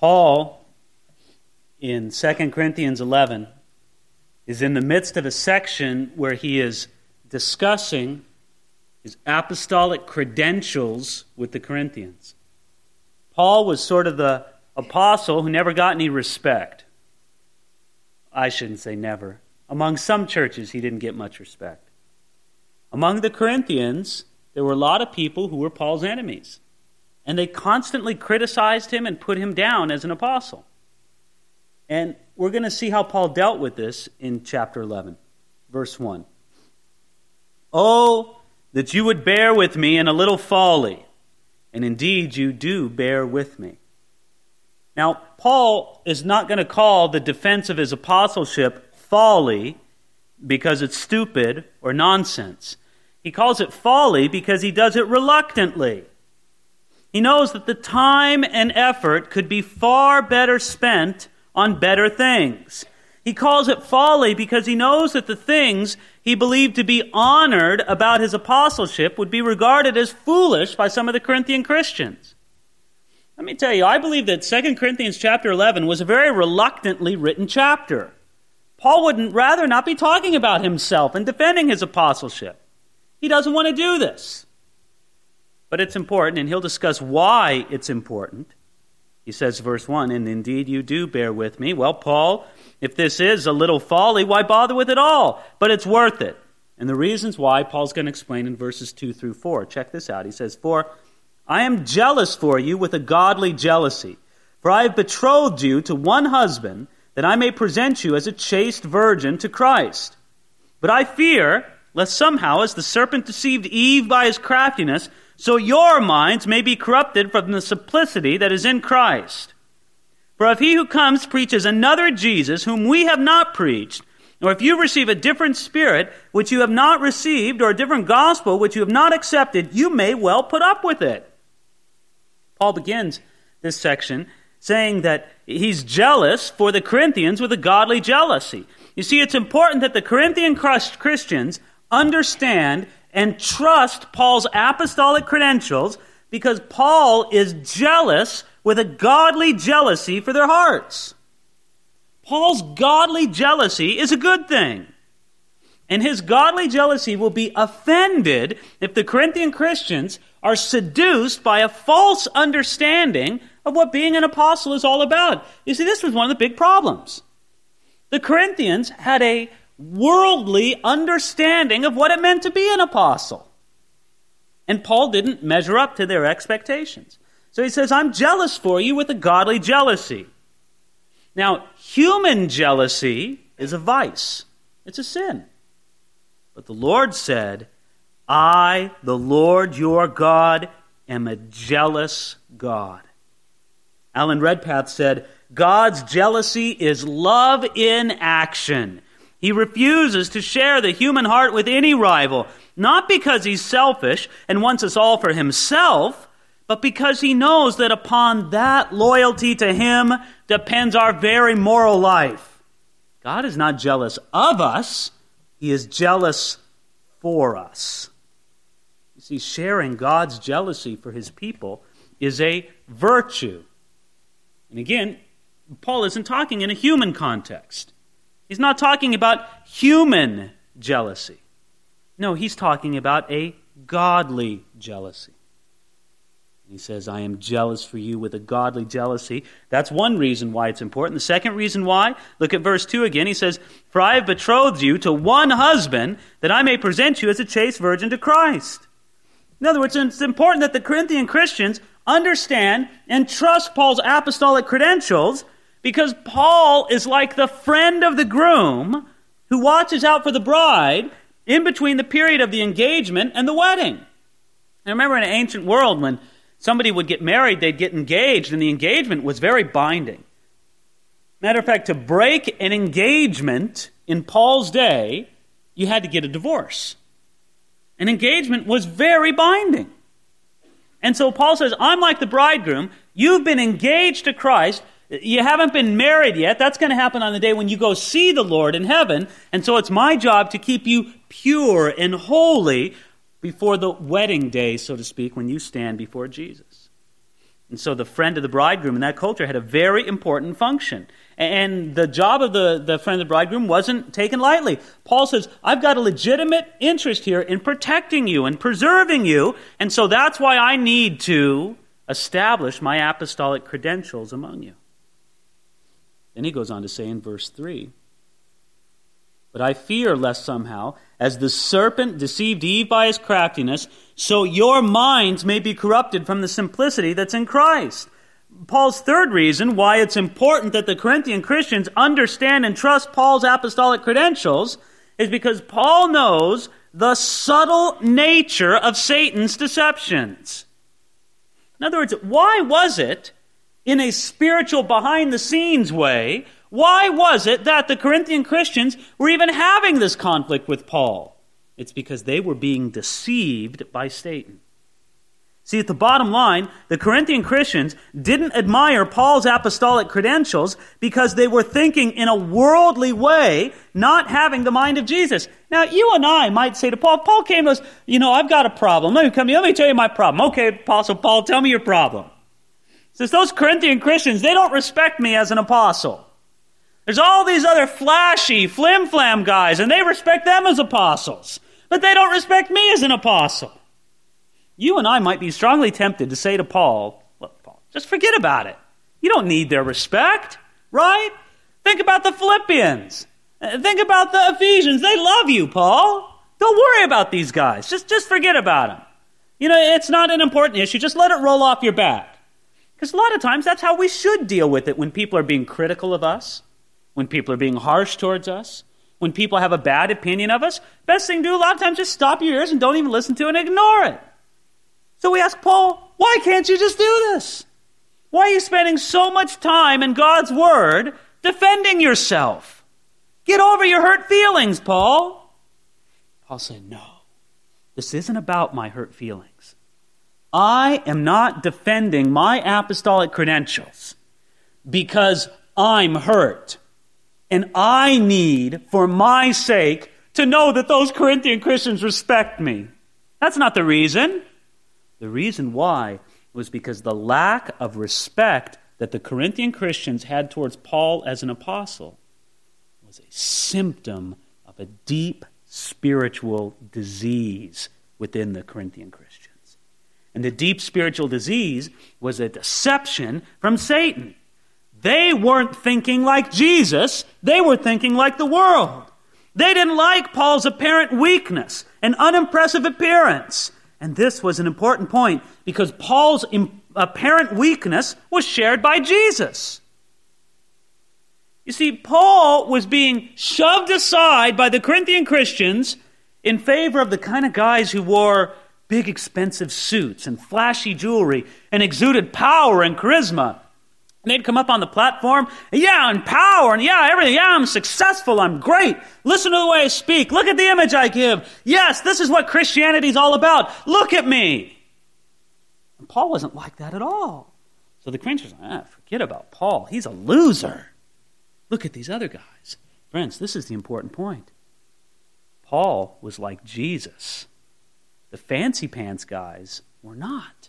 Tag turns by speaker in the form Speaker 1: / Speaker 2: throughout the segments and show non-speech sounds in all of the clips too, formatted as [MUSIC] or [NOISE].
Speaker 1: Paul, in 2 Corinthians 11, is in the midst of a section where he is discussing his apostolic credentials with the Corinthians. Paul was sort of the apostle who never got any respect. I shouldn't say never. Among some churches, he didn't get much respect. Among the Corinthians, there were a lot of people who were Paul's enemies. And they constantly criticized him and put him down as an apostle. And we're going to see how Paul dealt with this in chapter 11, verse 1. Oh, that you would bear with me in a little folly. And indeed, you do bear with me. Now, Paul is not going to call the defense of his apostleship folly because it's stupid or nonsense. He calls it folly because he does it reluctantly. He knows that the time and effort could be far better spent on better things. He calls it folly because he knows that the things he believed to be honored about his apostleship would be regarded as foolish by some of the Corinthian Christians. Let me tell you, I believe that 2 Corinthians chapter 11 was a very reluctantly written chapter. Paul wouldn't rather not be talking about himself and defending his apostleship. He doesn't want to do this. But it's important, and he'll discuss why it's important. He says, verse 1, and indeed you do bear with me. Well, Paul, if this is a little folly, why bother with it all? But it's worth it. And the reasons why, Paul's going to explain in verses 2 through 4. Check this out. He says, For I am jealous for you with a godly jealousy. For I have betrothed you to one husband, that I may present you as a chaste virgin to Christ. But I fear lest somehow, as the serpent deceived Eve by his craftiness, so your minds may be corrupted from the simplicity that is in Christ. For if he who comes preaches another Jesus whom we have not preached, or if you receive a different spirit which you have not received, or a different gospel which you have not accepted, you may well put up with it. Paul begins this section saying that he's jealous for the Corinthians with a godly jealousy. You see, it's important that the Corinthian Christians understand and trust Paul's apostolic credentials because Paul is jealous with a godly jealousy for their hearts. Paul's godly jealousy is a good thing. And his godly jealousy will be offended if the Corinthian Christians are seduced by a false understanding of what being an apostle is all about. You see, this was one of the big problems. The Corinthians had a worldly understanding of what it meant to be an apostle. And Paul didn't measure up to their expectations. So he says, I'm jealous for you with a godly jealousy. Now, human jealousy is a vice, it's a sin. But the Lord said, I, the Lord your God, am a jealous God. Alan Redpath said, God's jealousy is love in action. He refuses to share the human heart with any rival, not because he's selfish and wants us all for himself, but because he knows that upon that loyalty to him depends our very moral life. God is not jealous of us, he is jealous for us. You see, sharing God's jealousy for his people is a virtue. And again, Paul isn't talking in a human context. He's not talking about human jealousy. No, he's talking about a godly jealousy. He says, I am jealous for you with a godly jealousy. That's one reason why it's important. The second reason why, look at verse 2 again. He says, For I have betrothed you to one husband, that I may present you as a chaste virgin to Christ. In other words, it's important that the Corinthian Christians understand and trust Paul's apostolic credentials because Paul is like the friend of the groom who watches out for the bride in between the period of the engagement and the wedding. I remember in an ancient world when somebody would get married, they'd get engaged, and the engagement was very binding. Matter of fact, to break an engagement in Paul's day, you had to get a divorce. An engagement was very binding. And so Paul says, I'm like the bridegroom. You've been engaged to Christ. You haven't been married yet. That's going to happen on the day when you go see the Lord in heaven. And so it's my job to keep you pure and holy before the wedding day, so to speak, when you stand before Jesus. And so the friend of the bridegroom in that culture had a very important function. And the job of the, the friend of the bridegroom wasn't taken lightly. Paul says, I've got a legitimate interest here in protecting you and preserving you. And so that's why I need to establish my apostolic credentials among you. Then he goes on to say in verse 3 But I fear lest somehow, as the serpent deceived Eve by his craftiness, so your minds may be corrupted from the simplicity that's in Christ. Paul's third reason why it's important that the Corinthian Christians understand and trust Paul's apostolic credentials is because Paul knows the subtle nature of Satan's deceptions. In other words, why was it, in a spiritual behind the scenes way, why was it that the Corinthian Christians were even having this conflict with Paul? It's because they were being deceived by Satan. See, at the bottom line, the Corinthian Christians didn't admire Paul's apostolic credentials because they were thinking in a worldly way, not having the mind of Jesus. Now, you and I might say to Paul, Paul came to us, you know, I've got a problem. Let me come let me tell you my problem. Okay, Apostle Paul, tell me your problem. Says those Corinthian Christians, they don't respect me as an apostle. There's all these other flashy, flim flam guys, and they respect them as apostles. But they don't respect me as an apostle. You and I might be strongly tempted to say to Paul, Look, Paul, just forget about it. You don't need their respect, right? Think about the Philippians. Uh, think about the Ephesians. They love you, Paul. Don't worry about these guys. Just, just forget about them. You know, it's not an important issue. Just let it roll off your back. Because a lot of times that's how we should deal with it when people are being critical of us, when people are being harsh towards us, when people have a bad opinion of us. Best thing to do a lot of times just stop your ears and don't even listen to it and ignore it. So we ask Paul, why can't you just do this? Why are you spending so much time in God's Word defending yourself? Get over your hurt feelings, Paul. Paul said, No, this isn't about my hurt feelings. I am not defending my apostolic credentials because I'm hurt. And I need, for my sake, to know that those Corinthian Christians respect me. That's not the reason. The reason why was because the lack of respect that the Corinthian Christians had towards Paul as an apostle was a symptom of a deep spiritual disease within the Corinthian Christians. And the deep spiritual disease was a deception from Satan. They weren't thinking like Jesus, they were thinking like the world. They didn't like Paul's apparent weakness and unimpressive appearance. And this was an important point because Paul's apparent weakness was shared by Jesus. You see, Paul was being shoved aside by the Corinthian Christians in favor of the kind of guys who wore big, expensive suits and flashy jewelry and exuded power and charisma. And they'd come up on the platform, yeah, and power, and yeah, everything. Yeah, I'm successful. I'm great. Listen to the way I speak. Look at the image I give. Yes, this is what Christianity's all about. Look at me. And Paul wasn't like that at all. So the Corinthians, ah, forget about Paul. He's a loser. Look at these other guys. Friends, this is the important point. Paul was like Jesus. The fancy pants guys were not.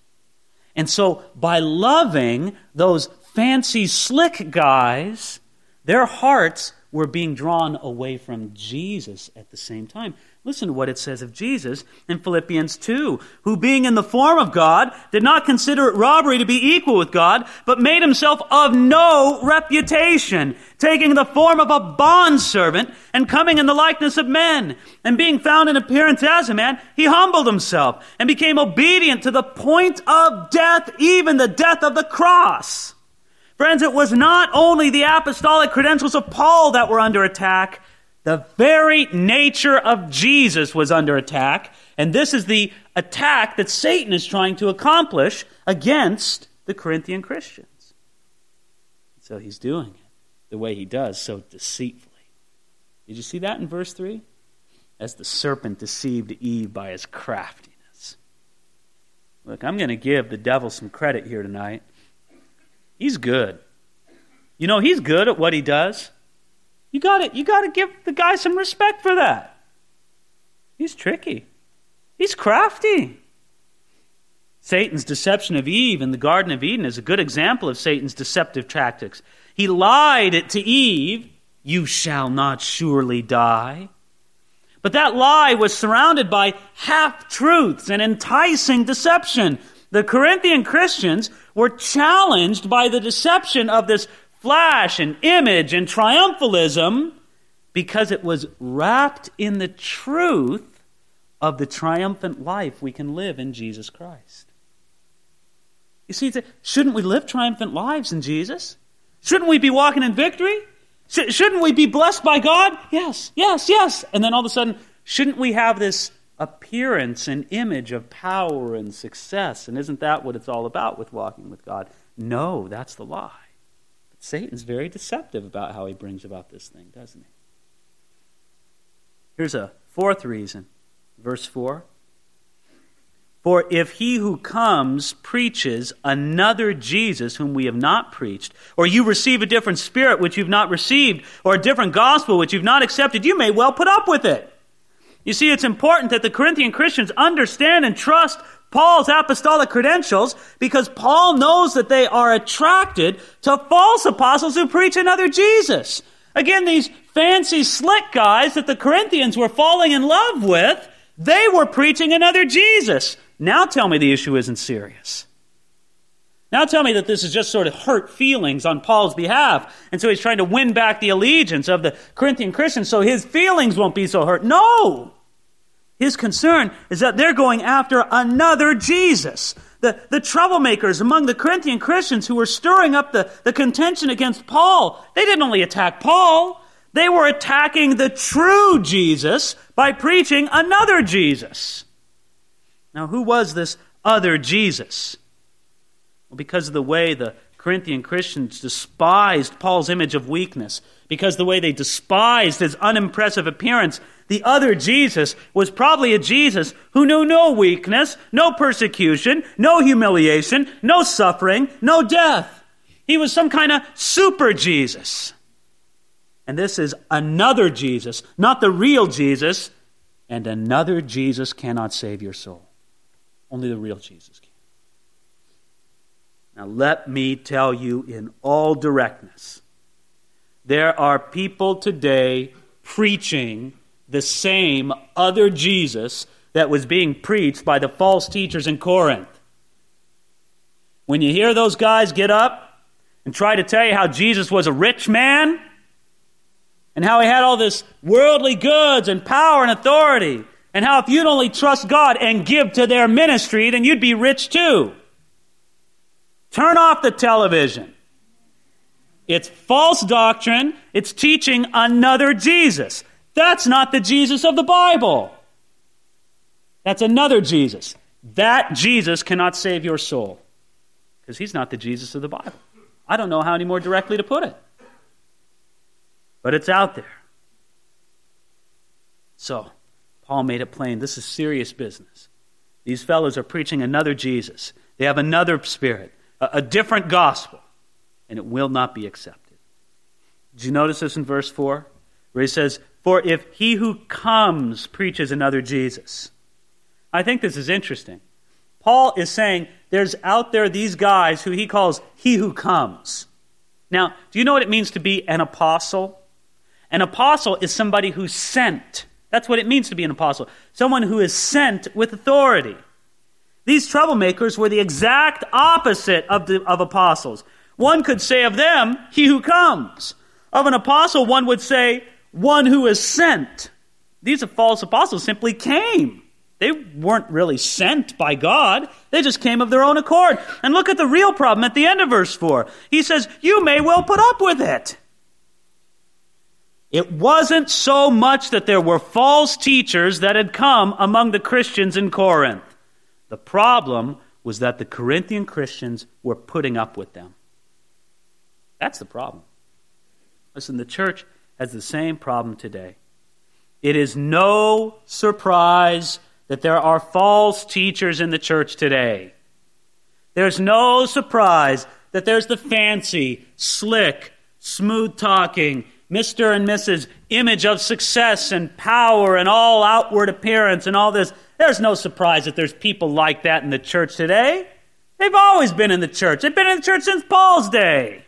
Speaker 1: And so, by loving those fancy, slick guys, their hearts were being drawn away from Jesus at the same time. Listen to what it says of Jesus in Philippians 2, who being in the form of God did not consider it robbery to be equal with God, but made himself of no reputation, taking the form of a bondservant and coming in the likeness of men. And being found in appearance as a man, he humbled himself and became obedient to the point of death, even the death of the cross. Friends, it was not only the apostolic credentials of Paul that were under attack, the very nature of Jesus was under attack. And this is the attack that Satan is trying to accomplish against the Corinthian Christians. So he's doing it the way he does, so deceitfully. Did you see that in verse 3? As the serpent deceived Eve by his craftiness. Look, I'm going to give the devil some credit here tonight. He's good. You know, he's good at what he does. You got it. You got to give the guy some respect for that. He's tricky. He's crafty. Satan's deception of Eve in the Garden of Eden is a good example of Satan's deceptive tactics. He lied to Eve, You shall not surely die. But that lie was surrounded by half truths and enticing deception. The Corinthian Christians were challenged by the deception of this flash and image and triumphalism because it was wrapped in the truth of the triumphant life we can live in Jesus Christ. You see, shouldn't we live triumphant lives in Jesus? Shouldn't we be walking in victory? Shouldn't we be blessed by God? Yes, yes, yes. And then all of a sudden, shouldn't we have this appearance and image of power and success? And isn't that what it's all about with walking with God? No, that's the lie. Satan's very deceptive about how he brings about this thing, doesn't he? Here's a fourth reason. Verse 4 For if he who comes preaches another Jesus whom we have not preached, or you receive a different spirit which you've not received, or a different gospel which you've not accepted, you may well put up with it. You see, it's important that the Corinthian Christians understand and trust Paul's apostolic credentials because Paul knows that they are attracted to false apostles who preach another Jesus. Again, these fancy, slick guys that the Corinthians were falling in love with, they were preaching another Jesus. Now tell me the issue isn't serious. Now tell me that this is just sort of hurt feelings on Paul's behalf. And so he's trying to win back the allegiance of the Corinthian Christians so his feelings won't be so hurt. No! His concern is that they're going after another Jesus. The, the troublemakers among the Corinthian Christians who were stirring up the, the contention against Paul, they didn't only attack Paul, they were attacking the true Jesus by preaching another Jesus. Now, who was this other Jesus? Well, because of the way the Corinthian Christians despised Paul's image of weakness, because the way they despised his unimpressive appearance, the other Jesus was probably a Jesus who knew no weakness, no persecution, no humiliation, no suffering, no death. He was some kind of super Jesus. And this is another Jesus, not the real Jesus, and another Jesus cannot save your soul. Only the real Jesus can. Now, let me tell you in all directness there are people today preaching the same other Jesus that was being preached by the false teachers in Corinth. When you hear those guys get up and try to tell you how Jesus was a rich man and how he had all this worldly goods and power and authority, and how if you'd only trust God and give to their ministry, then you'd be rich too. Turn off the television. It's false doctrine. It's teaching another Jesus. That's not the Jesus of the Bible. That's another Jesus. That Jesus cannot save your soul because he's not the Jesus of the Bible. I don't know how any more directly to put it. But it's out there. So, Paul made it plain this is serious business. These fellows are preaching another Jesus, they have another spirit a, a different gospel, and it will not be accepted. Did you notice this in verse 4? Where he says, For if he who comes preaches another Jesus. I think this is interesting. Paul is saying there's out there these guys who he calls he who comes. Now, do you know what it means to be an apostle? An apostle is somebody who's sent. That's what it means to be an apostle. Someone who is sent with authority. These troublemakers were the exact opposite of, the, of apostles. One could say of them, he who comes. Of an apostle, one would say, one who is sent. These false apostles simply came. They weren't really sent by God. They just came of their own accord. And look at the real problem at the end of verse 4. He says, You may well put up with it. It wasn't so much that there were false teachers that had come among the Christians in Corinth. The problem was that the Corinthian Christians were putting up with them. That's the problem. Listen, the church has the same problem today. It is no surprise that there are false teachers in the church today. There's no surprise that there's the fancy, slick, smooth talking, Mr. and Mrs. image of success and power and all outward appearance and all this There's no surprise that there's people like that in the church today. They've always been in the church. They've been in the church since Paul's day.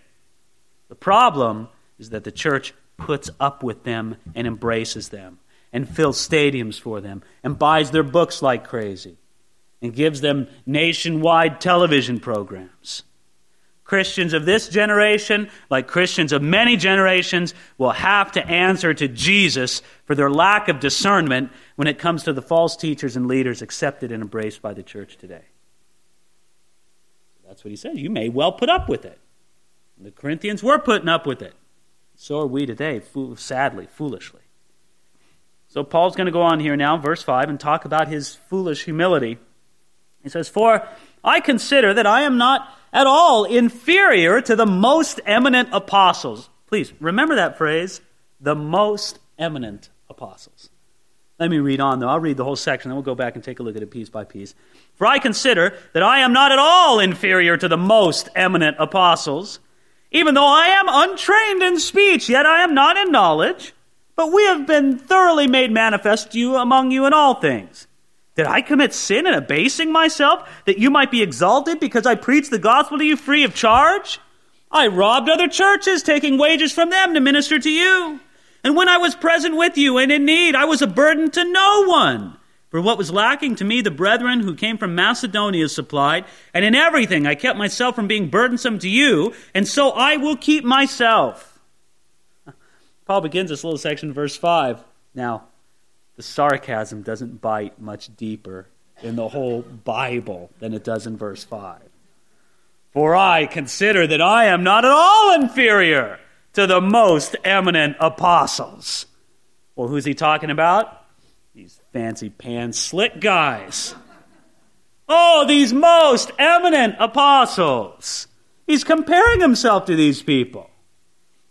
Speaker 1: The problem is that the church puts up with them and embraces them and fills stadiums for them and buys their books like crazy and gives them nationwide television programs. Christians of this generation, like Christians of many generations, will have to answer to Jesus for their lack of discernment when it comes to the false teachers and leaders accepted and embraced by the church today. That's what he says. You may well put up with it. The Corinthians were putting up with it. So are we today, sadly, foolishly. So Paul's going to go on here now, verse 5, and talk about his foolish humility. He says, For I consider that I am not at all inferior to the most eminent apostles. Please remember that phrase, the most eminent apostles. Let me read on, though. I'll read the whole section, then we'll go back and take a look at it piece by piece. For I consider that I am not at all inferior to the most eminent apostles, even though I am untrained in speech, yet I am not in knowledge. But we have been thoroughly made manifest to you among you in all things did I commit sin in abasing myself that you might be exalted because I preached the gospel to you free of charge? I robbed other churches, taking wages from them to minister to you. And when I was present with you and in need, I was a burden to no one. For what was lacking to me, the brethren who came from Macedonia supplied, and in everything I kept myself from being burdensome to you, and so I will keep myself. [LAUGHS] Paul begins this little section, verse 5. Now, the sarcasm doesn't bite much deeper in the whole Bible than it does in verse 5. For I consider that I am not at all inferior to the most eminent apostles. Well, who's he talking about? Fancy pants slick guys. Oh, these most eminent apostles. He's comparing himself to these people.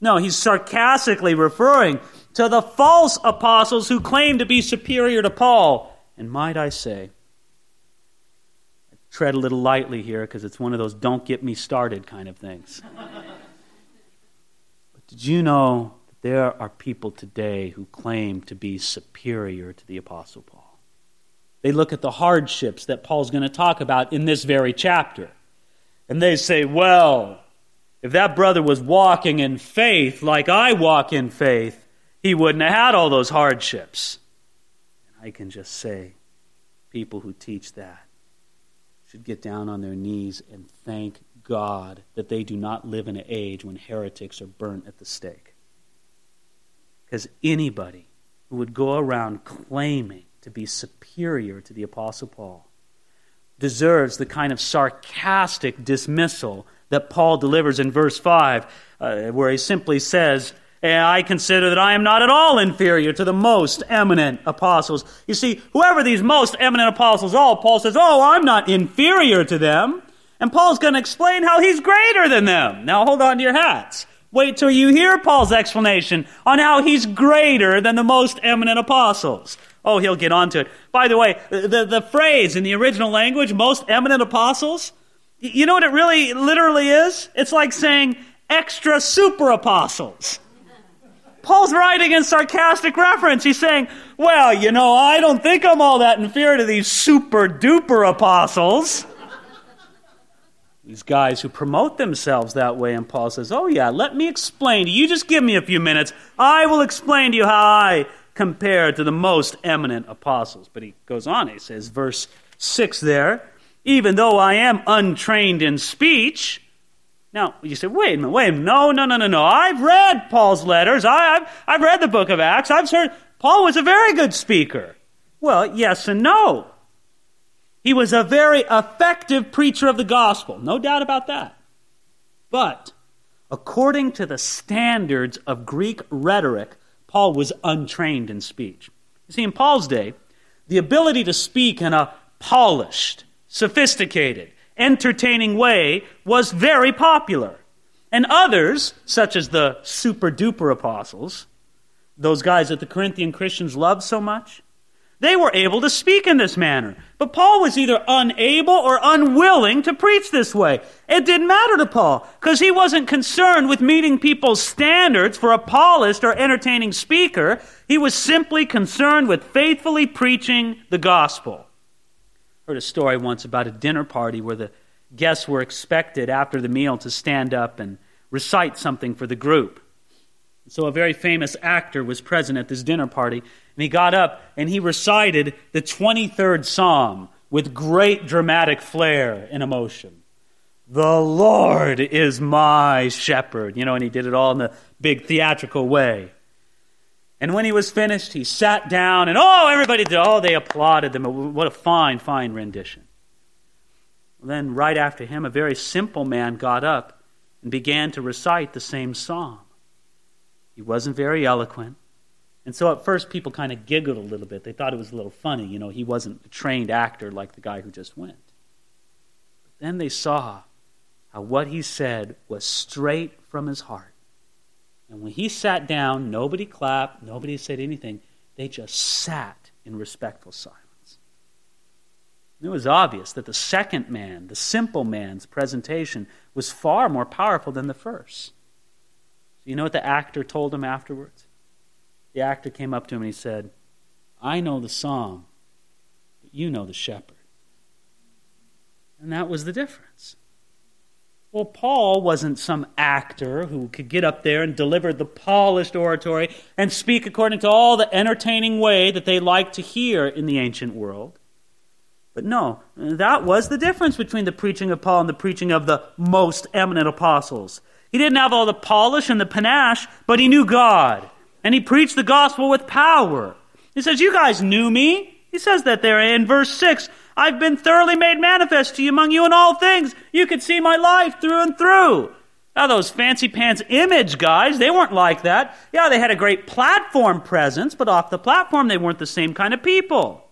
Speaker 1: No, he's sarcastically referring to the false apostles who claim to be superior to Paul. And might I say, I tread a little lightly here because it's one of those don't get me started kind of things. but did you know there are people today who claim to be superior to the Apostle Paul? They look at the hardships that Paul's going to talk about in this very chapter. And they say, well, if that brother was walking in faith like I walk in faith, he wouldn't have had all those hardships. And I can just say, people who teach that should get down on their knees and thank God that they do not live in an age when heretics are burnt at the stake. Because anybody who would go around claiming to be superior to the Apostle Paul deserves the kind of sarcastic dismissal that Paul delivers in verse 5, uh, where he simply says, I consider that I am not at all inferior to the most eminent apostles. You see, whoever these most eminent apostles are, Paul says, Oh, I'm not inferior to them. And Paul's going to explain how he's greater than them. Now hold on to your hats. Wait till you hear Paul's explanation on how he's greater than the most eminent apostles. Oh, he'll get onto it. By the way, the, the phrase in the original language, most eminent apostles, you know what it really literally is? It's like saying extra super apostles. Paul's writing in sarcastic reference. He's saying, well, you know, I don't think I'm all that inferior to these super duper apostles. These guys who promote themselves that way, and Paul says, Oh, yeah, let me explain to you. Just give me a few minutes. I will explain to you how I compare to the most eminent apostles. But he goes on, he says, verse 6 there, even though I am untrained in speech, now, you say, wait a minute, wait a minute. No, no, no, no, no. I've read Paul's letters. I, have I've read the book of Acts. I've heard Paul was a very good speaker. Well, yes and no. He was a very effective preacher of the gospel. No doubt about that. But according to the standards of Greek rhetoric, Paul was untrained in speech. You see, in Paul's day, the ability to speak in a polished, sophisticated, entertaining way was very popular. And others, such as the super duper apostles, those guys that the Corinthian Christians loved so much, they were able to speak in this manner. But Paul was either unable or unwilling to preach this way. It didn't matter to Paul because he wasn't concerned with meeting people's standards for a polished or entertaining speaker. He was simply concerned with faithfully preaching the gospel. I heard a story once about a dinner party where the guests were expected after the meal to stand up and recite something for the group. So a very famous actor was present at this dinner party, and he got up and he recited the 23rd Psalm with great dramatic flair and emotion. The Lord is my shepherd. You know, and he did it all in the big theatrical way. And when he was finished, he sat down, and oh, everybody did, oh, they applauded them. What a fine, fine rendition. Then, right after him, a very simple man got up and began to recite the same psalm. He wasn't very eloquent. And so at first, people kind of giggled a little bit. They thought it was a little funny. You know, he wasn't a trained actor like the guy who just went. But then they saw how what he said was straight from his heart. And when he sat down, nobody clapped, nobody said anything. They just sat in respectful silence. And it was obvious that the second man, the simple man's presentation, was far more powerful than the first. So you know what the actor told him afterwards? The actor came up to him and he said, I know the psalm, but you know the shepherd. And that was the difference. Well, Paul wasn't some actor who could get up there and deliver the polished oratory and speak according to all the entertaining way that they liked to hear in the ancient world. But no, that was the difference between the preaching of Paul and the preaching of the most eminent apostles. He didn't have all the polish and the panache, but he knew God. And he preached the gospel with power. He says, You guys knew me. He says that there in verse 6 I've been thoroughly made manifest to you among you in all things. You could see my life through and through. Now, those fancy pants image guys, they weren't like that. Yeah, they had a great platform presence, but off the platform, they weren't the same kind of people.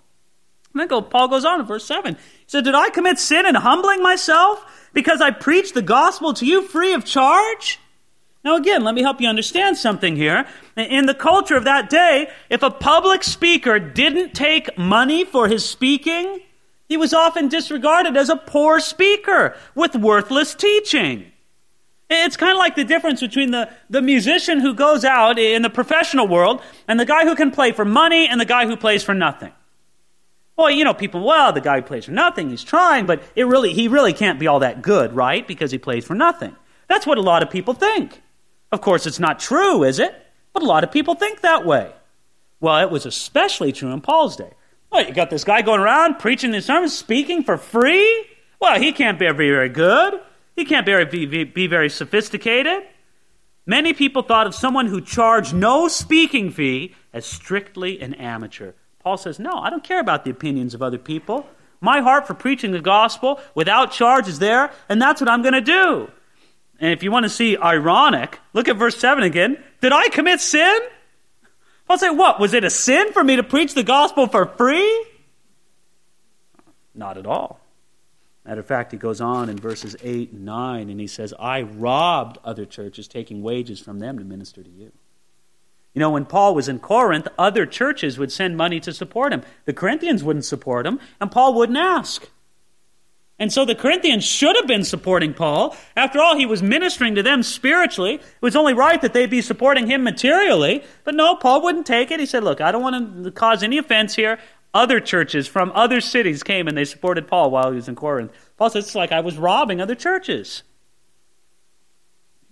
Speaker 1: And then go, Paul goes on in verse 7. He said, Did I commit sin in humbling myself because I preached the gospel to you free of charge? Now, again, let me help you understand something here. In the culture of that day, if a public speaker didn't take money for his speaking, he was often disregarded as a poor speaker with worthless teaching. It's kind of like the difference between the, the musician who goes out in the professional world and the guy who can play for money and the guy who plays for nothing. Well, you know, people, well, the guy who plays for nothing, he's trying, but it really, he really can't be all that good, right? Because he plays for nothing. That's what a lot of people think. Of course, it's not true, is it? But a lot of people think that way. Well, it was especially true in Paul's day. Well, you got this guy going around preaching these sermons, speaking for free? Well, he can't be very, very good. He can't be, be, be very sophisticated. Many people thought of someone who charged no speaking fee as strictly an amateur. Paul says, No, I don't care about the opinions of other people. My heart for preaching the gospel without charge is there, and that's what I'm going to do. And if you want to see ironic, look at verse 7 again. Did I commit sin? I'll say, what? Was it a sin for me to preach the gospel for free? Not at all. Matter of fact, he goes on in verses 8 and 9, and he says, I robbed other churches, taking wages from them to minister to you. You know, when Paul was in Corinth, other churches would send money to support him. The Corinthians wouldn't support him, and Paul wouldn't ask. And so the Corinthians should have been supporting Paul. After all, he was ministering to them spiritually. It was only right that they'd be supporting him materially. But no, Paul wouldn't take it. He said, Look, I don't want to cause any offense here. Other churches from other cities came and they supported Paul while he was in Corinth. Paul says, It's like I was robbing other churches.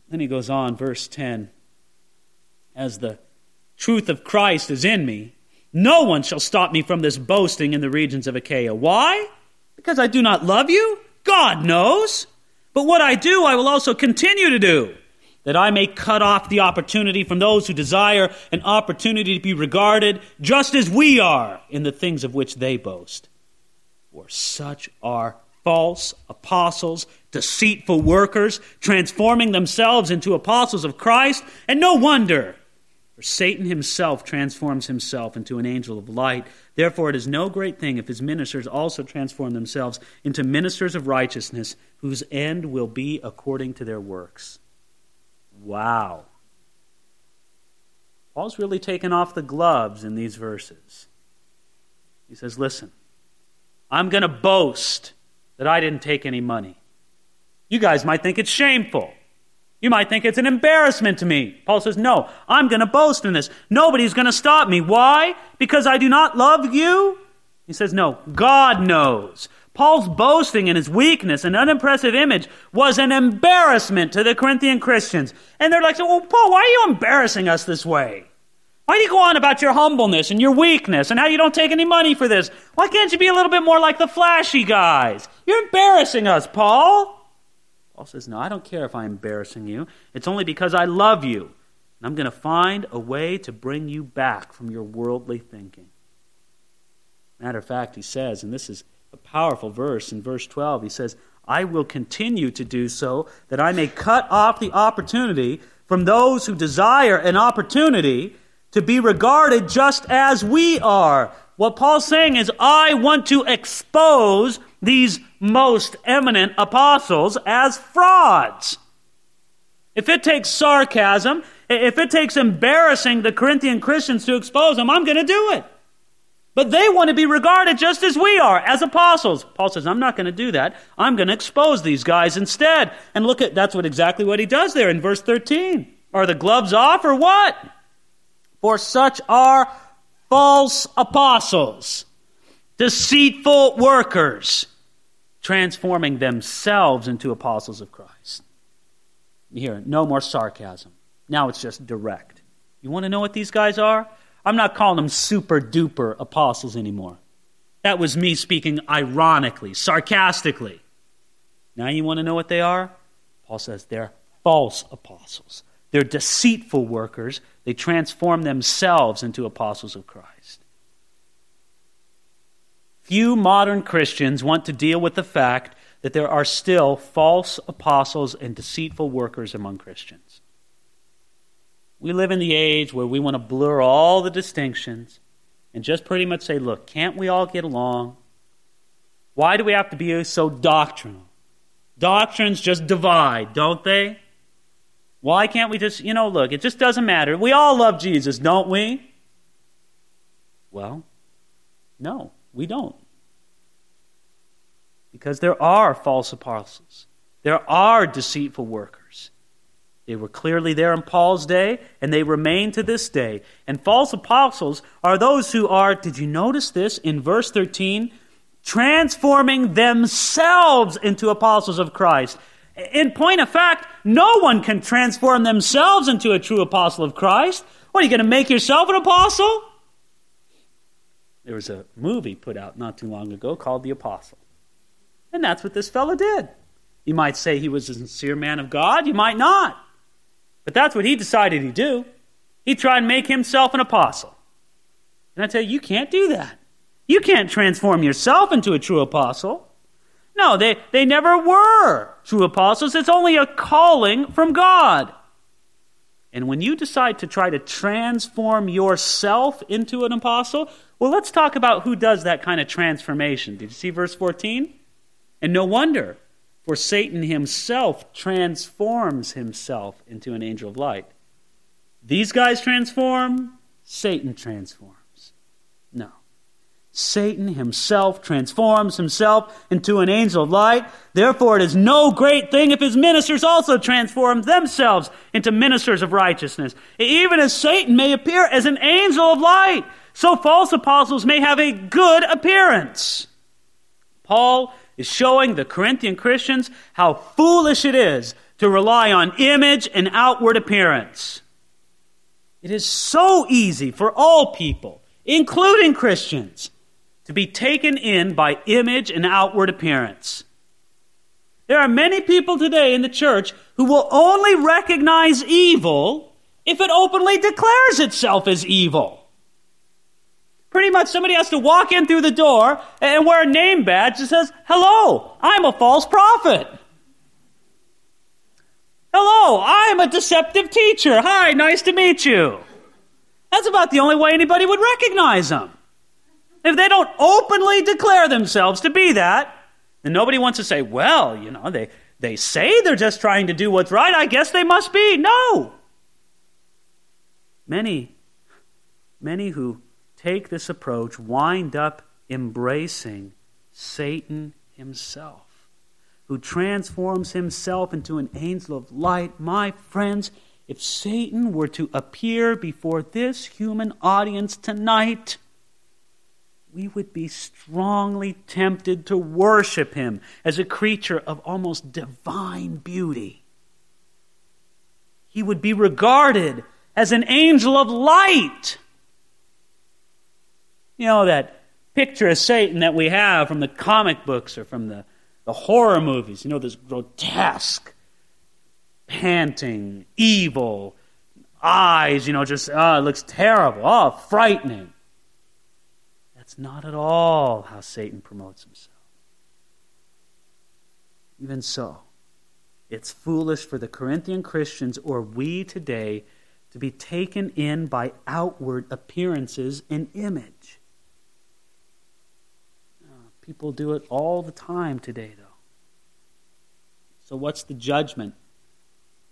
Speaker 1: Then he goes on, verse 10 As the truth of Christ is in me, no one shall stop me from this boasting in the regions of Achaia. Why? Because I do not love you? God knows. But what I do, I will also continue to do, that I may cut off the opportunity from those who desire an opportunity to be regarded just as we are in the things of which they boast. For such are false apostles, deceitful workers, transforming themselves into apostles of Christ, and no wonder. For Satan himself transforms himself into an angel of light. Therefore, it is no great thing if his ministers also transform themselves into ministers of righteousness, whose end will be according to their works. Wow. Paul's really taken off the gloves in these verses. He says, Listen, I'm going to boast that I didn't take any money. You guys might think it's shameful. You might think it's an embarrassment to me. Paul says, No, I'm going to boast in this. Nobody's going to stop me. Why? Because I do not love you? He says, No, God knows. Paul's boasting in his weakness and unimpressive image was an embarrassment to the Corinthian Christians. And they're like, Well, Paul, why are you embarrassing us this way? Why do you go on about your humbleness and your weakness and how you don't take any money for this? Why can't you be a little bit more like the flashy guys? You're embarrassing us, Paul. Paul says, No, I don't care if I'm embarrassing you. It's only because I love you. And I'm going to find a way to bring you back from your worldly thinking. Matter of fact, he says, and this is a powerful verse in verse 12, he says, I will continue to do so that I may cut off the opportunity from those who desire an opportunity to be regarded just as we are. What Paul's saying is, I want to expose these most eminent apostles as frauds. If it takes sarcasm, if it takes embarrassing the Corinthian Christians to expose them, I'm going to do it. But they want to be regarded just as we are, as apostles. Paul says, I'm not going to do that. I'm going to expose these guys instead. And look at that's what exactly what he does there in verse 13. Are the gloves off or what? For such are false apostles, deceitful workers, transforming themselves into apostles of Christ. Here, no more sarcasm. Now it's just direct. You want to know what these guys are? I'm not calling them super duper apostles anymore. That was me speaking ironically, sarcastically. Now you want to know what they are? Paul says they're false apostles. They're deceitful workers. They transform themselves into apostles of Christ. Few modern Christians want to deal with the fact that there are still false apostles and deceitful workers among Christians. We live in the age where we want to blur all the distinctions and just pretty much say, look, can't we all get along? Why do we have to be so doctrinal? Doctrines just divide, don't they? Why can't we just, you know, look, it just doesn't matter. We all love Jesus, don't we? Well, no, we don't. Because there are false apostles, there are deceitful workers. They were clearly there in Paul's day, and they remain to this day. And false apostles are those who are, did you notice this in verse 13? Transforming themselves into apostles of Christ. In point of fact, no one can transform themselves into a true apostle of Christ. What, are you going to make yourself an apostle? There was a movie put out not too long ago called The Apostle. And that's what this fellow did. You might say he was a sincere man of God, you might not. But that's what he decided he'd do. He tried and make himself an apostle. And I tell you, you can't do that. You can't transform yourself into a true apostle. No, they, they never were true apostles. It's only a calling from God. And when you decide to try to transform yourself into an apostle, well, let's talk about who does that kind of transformation. Did you see verse 14? And no wonder, for Satan himself transforms himself into an angel of light. These guys transform, Satan transforms. Satan himself transforms himself into an angel of light. Therefore, it is no great thing if his ministers also transform themselves into ministers of righteousness. Even as Satan may appear as an angel of light, so false apostles may have a good appearance. Paul is showing the Corinthian Christians how foolish it is to rely on image and outward appearance. It is so easy for all people, including Christians, to be taken in by image and outward appearance. There are many people today in the church who will only recognize evil if it openly declares itself as evil. Pretty much somebody has to walk in through the door and wear a name badge that says, Hello, I'm a false prophet. Hello, I'm a deceptive teacher. Hi, nice to meet you. That's about the only way anybody would recognize them. If they don't openly declare themselves to be that, then nobody wants to say, well, you know, they, they say they're just trying to do what's right. I guess they must be. No. Many, many who take this approach wind up embracing Satan himself, who transforms himself into an angel of light. My friends, if Satan were to appear before this human audience tonight, we would be strongly tempted to worship him as a creature of almost divine beauty. He would be regarded as an angel of light. You know, that picture of Satan that we have from the comic books or from the, the horror movies, you know, this grotesque, panting, evil eyes, you know, just, oh, it looks terrible, oh, frightening. Not at all how Satan promotes himself. Even so, it's foolish for the Corinthian Christians or we today to be taken in by outward appearances and image. Uh, people do it all the time today, though. So, what's the judgment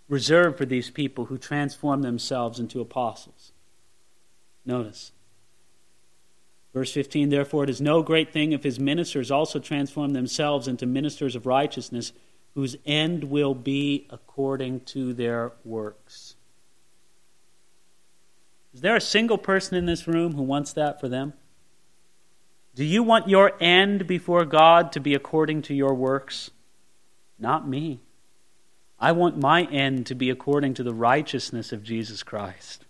Speaker 1: reserved for these people who transform themselves into apostles? Notice Verse 15 Therefore, it is no great thing if his ministers also transform themselves into ministers of righteousness, whose end will be according to their works. Is there a single person in this room who wants that for them? Do you want your end before God to be according to your works? Not me. I want my end to be according to the righteousness of Jesus Christ.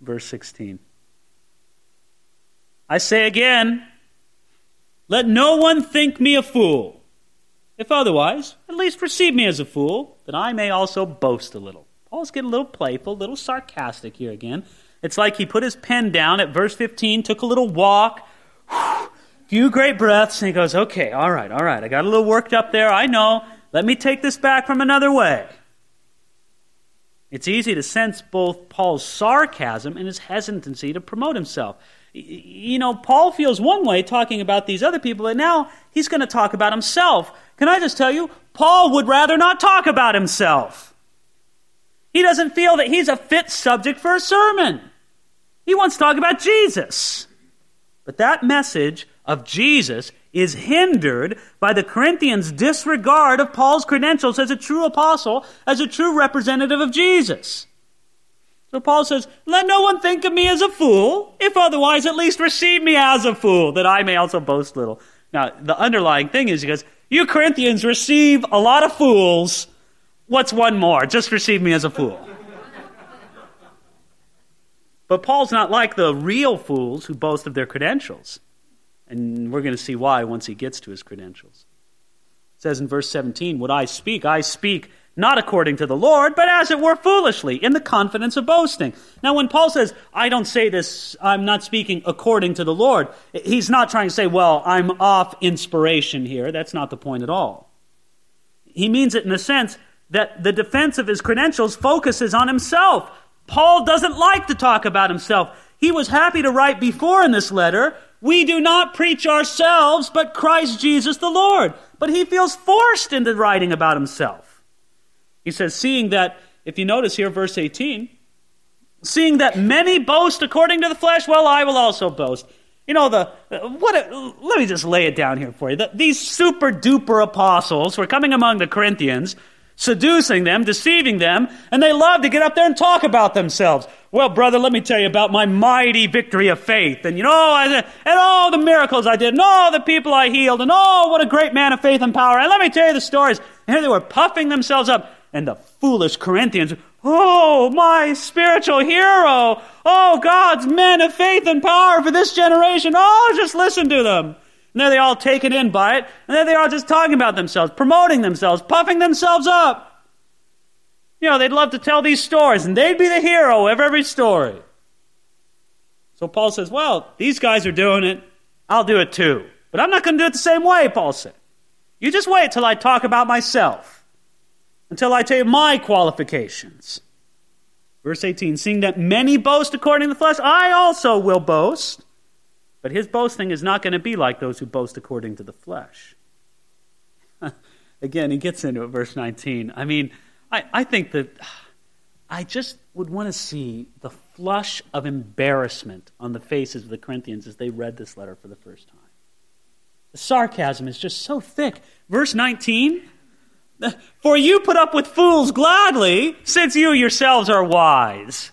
Speaker 1: Verse 16. I say again, let no one think me a fool. If otherwise, at least receive me as a fool, that I may also boast a little. Paul's getting a little playful, a little sarcastic here again. It's like he put his pen down at verse 15, took a little walk, [SIGHS] few great breaths, and he goes, Okay, all right, all right. I got a little worked up there. I know. Let me take this back from another way. It's easy to sense both Paul's sarcasm and his hesitancy to promote himself. You know, Paul feels one way talking about these other people, but now he's going to talk about himself. Can I just tell you, Paul would rather not talk about himself. He doesn't feel that he's a fit subject for a sermon. He wants to talk about Jesus. But that message of Jesus is hindered by the Corinthians' disregard of Paul's credentials as a true apostle, as a true representative of Jesus. So Paul says, Let no one think of me as a fool, if otherwise, at least receive me as a fool, that I may also boast little. Now, the underlying thing is, he goes, You Corinthians receive a lot of fools. What's one more? Just receive me as a fool. but Paul's not like the real fools who boast of their credentials. And we're going to see why once he gets to his credentials. It says in verse 17, What I speak, I speak not according to the Lord, but as it were foolishly, in the confidence of boasting. Now, when Paul says, I don't say this, I'm not speaking according to the Lord, he's not trying to say, well, I'm off inspiration here. That's not the point at all. He means it in the sense that the defense of his credentials focuses on himself. Paul doesn't like to talk about himself. He was happy to write before in this letter we do not preach ourselves, but Christ Jesus the Lord. But he feels forced into writing about himself. He says, seeing that, if you notice here, verse 18, seeing that many boast according to the flesh, well, I will also boast. You know, the what? let me just lay it down here for you. The, these super duper apostles were coming among the Corinthians seducing them, deceiving them, and they love to get up there and talk about themselves. Well, brother, let me tell you about my mighty victory of faith, and you know, and all the miracles I did, and all the people I healed, and oh, what a great man of faith and power. And let me tell you the stories. And here they were puffing themselves up, and the foolish Corinthians, oh, my spiritual hero, oh, God's men of faith and power for this generation. Oh, just listen to them. And there they all taken in by it, and there they are just talking about themselves, promoting themselves, puffing themselves up. You know, they'd love to tell these stories, and they'd be the hero of every story. So Paul says, Well, these guys are doing it. I'll do it too. But I'm not going to do it the same way, Paul said. You just wait till I talk about myself, until I tell you my qualifications. Verse 18 Seeing that many boast according to the flesh, I also will boast. But his boasting is not going to be like those who boast according to the flesh. [LAUGHS] Again, he gets into it, verse 19. I mean, I, I think that I just would want to see the flush of embarrassment on the faces of the Corinthians as they read this letter for the first time. The sarcasm is just so thick. Verse 19 For you put up with fools gladly, since you yourselves are wise.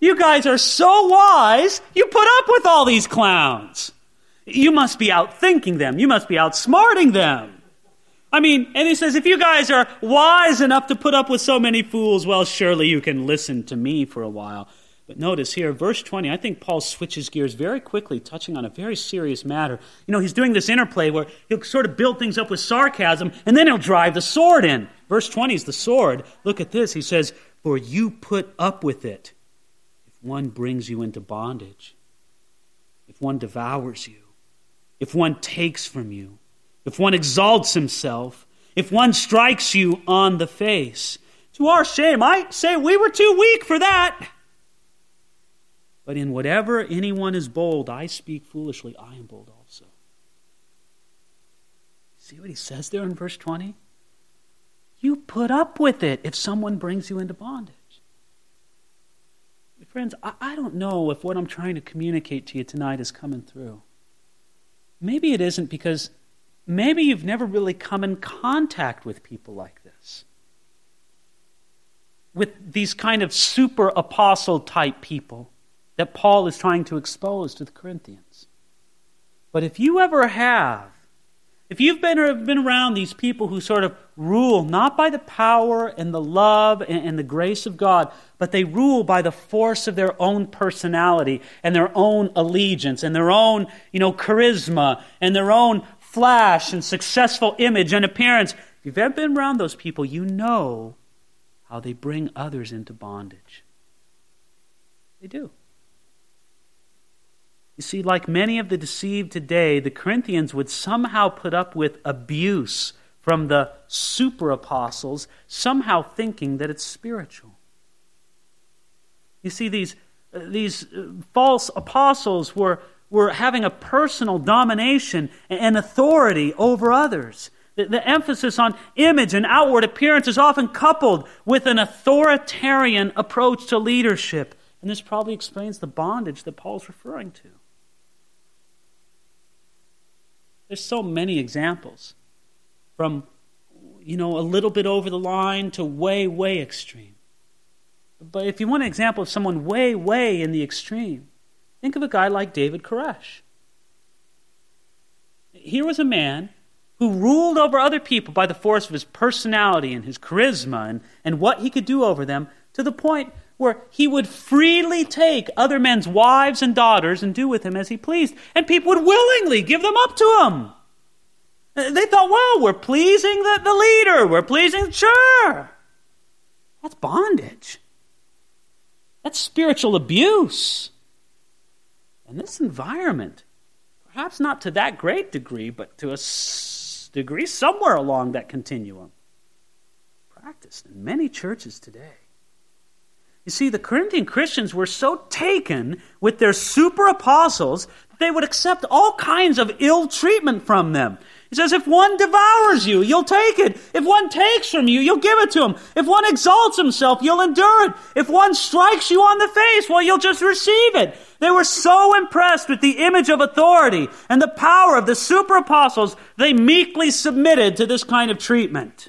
Speaker 1: You guys are so wise, you put up with all these clowns. You must be outthinking them. You must be outsmarting them. I mean, and he says, if you guys are wise enough to put up with so many fools, well, surely you can listen to me for a while. But notice here, verse 20, I think Paul switches gears very quickly, touching on a very serious matter. You know, he's doing this interplay where he'll sort of build things up with sarcasm, and then he'll drive the sword in. Verse 20 is the sword. Look at this. He says, For you put up with it if one brings you into bondage, if one devours you, if one takes from you, if one exalts himself, if one strikes you on the face. To our shame, I say we were too weak for that. But in whatever anyone is bold, I speak foolishly, I am bold also. See what he says there in verse 20? You put up with it if someone brings you into bondage. Friends, I don't know if what I'm trying to communicate to you tonight is coming through. Maybe it isn't because maybe you've never really come in contact with people like this. With these kind of super apostle type people that Paul is trying to expose to the Corinthians. But if you ever have, if you've been, uh, been around these people who sort of rule not by the power and the love and, and the grace of God, but they rule by the force of their own personality and their own allegiance and their own, you know, charisma and their own flash and successful image and appearance. If you've ever been around those people, you know how they bring others into bondage. They do. You see, like many of the deceived today, the Corinthians would somehow put up with abuse from the super apostles, somehow thinking that it's spiritual. You see, these, uh, these uh, false apostles were, were having a personal domination and authority over others. The, the emphasis on image and outward appearance is often coupled with an authoritarian approach to leadership. And this probably explains the bondage that Paul's referring to. There's so many examples from, you know, a little bit over the line to way, way extreme. But if you want an example of someone way, way in the extreme, think of a guy like David Koresh. Here was a man who ruled over other people by the force of his personality and his charisma and, and what he could do over them to the point where he would freely take other men's wives and daughters and do with them as he pleased. And people would willingly give them up to him. Uh, they thought, well, we're pleasing the, the leader, we're pleasing, sure. That's bondage. That's spiritual abuse. And this environment, perhaps not to that great degree, but to a degree somewhere along that continuum, practiced in many churches today. You see, the Corinthian Christians were so taken with their super apostles that they would accept all kinds of ill treatment from them. He says, if one devours you, you'll take it. If one takes from you, you'll give it to him. If one exalts himself, you'll endure it. If one strikes you on the face, well, you'll just receive it. They were so impressed with the image of authority and the power of the super apostles, they meekly submitted to this kind of treatment.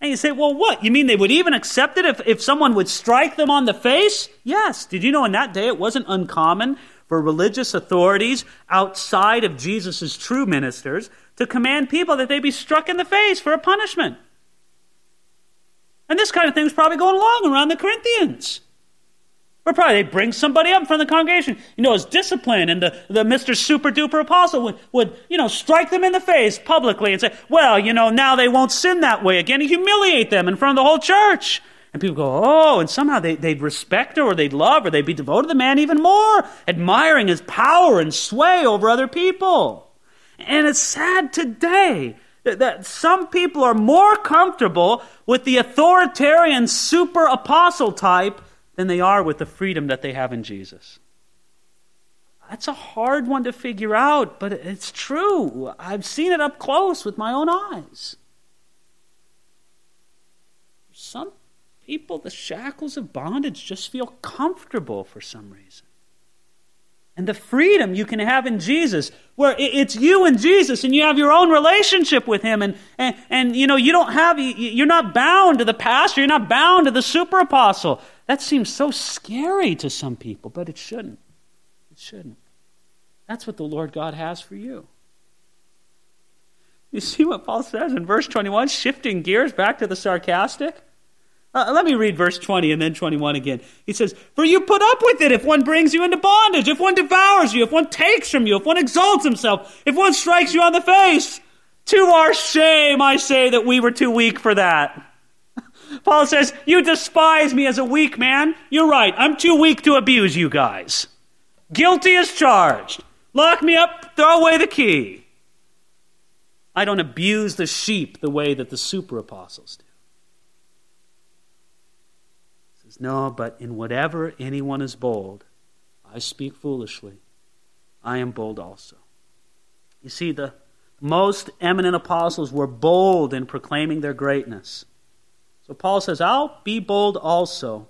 Speaker 1: And you say, well, what? You mean they would even accept it if, if someone would strike them on the face? Yes. Did you know in that day it wasn't uncommon for religious authorities outside of Jesus' true ministers to command people that they be struck in the face for a punishment? And this kind of thing was probably going along around the Corinthians. Or probably they bring somebody up from the congregation, you know, as discipline, and the, the Mr. Super Duper Apostle would, would, you know, strike them in the face publicly and say, well, you know, now they won't sin that way again, and humiliate them in front of the whole church. And people go, oh, and somehow they, they'd respect her or they'd love or they'd be devoted to the man even more, admiring his power and sway over other people. And it's sad today that, that some people are more comfortable with the authoritarian super apostle type than they are with the freedom that they have in Jesus. That's a hard one to figure out, but it's true. I've seen it up close with my own eyes. Some people, the shackles of bondage just feel comfortable for some reason and the freedom you can have in Jesus, where it's you and Jesus, and you have your own relationship with Him, and, and, and you know, you don't have, you're not bound to the pastor, you're not bound to the super apostle. that seems so scary to some people, but it shouldn't. It shouldn't. That's what the Lord God has for you. You see what Paul says in verse 21, shifting gears back to the sarcastic? Uh, let me read verse 20 and then 21 again. He says, For you put up with it if one brings you into bondage, if one devours you, if one takes from you, if one exalts himself, if one strikes you on the face. To our shame, I say that we were too weak for that. [LAUGHS] Paul says, You despise me as a weak man. You're right. I'm too weak to abuse you guys. Guilty as charged. Lock me up, throw away the key. I don't abuse the sheep the way that the super apostles do. He says, No, but in whatever anyone is bold, I speak foolishly. I am bold also. You see, the most eminent apostles were bold in proclaiming their greatness. So Paul says, I'll be bold also,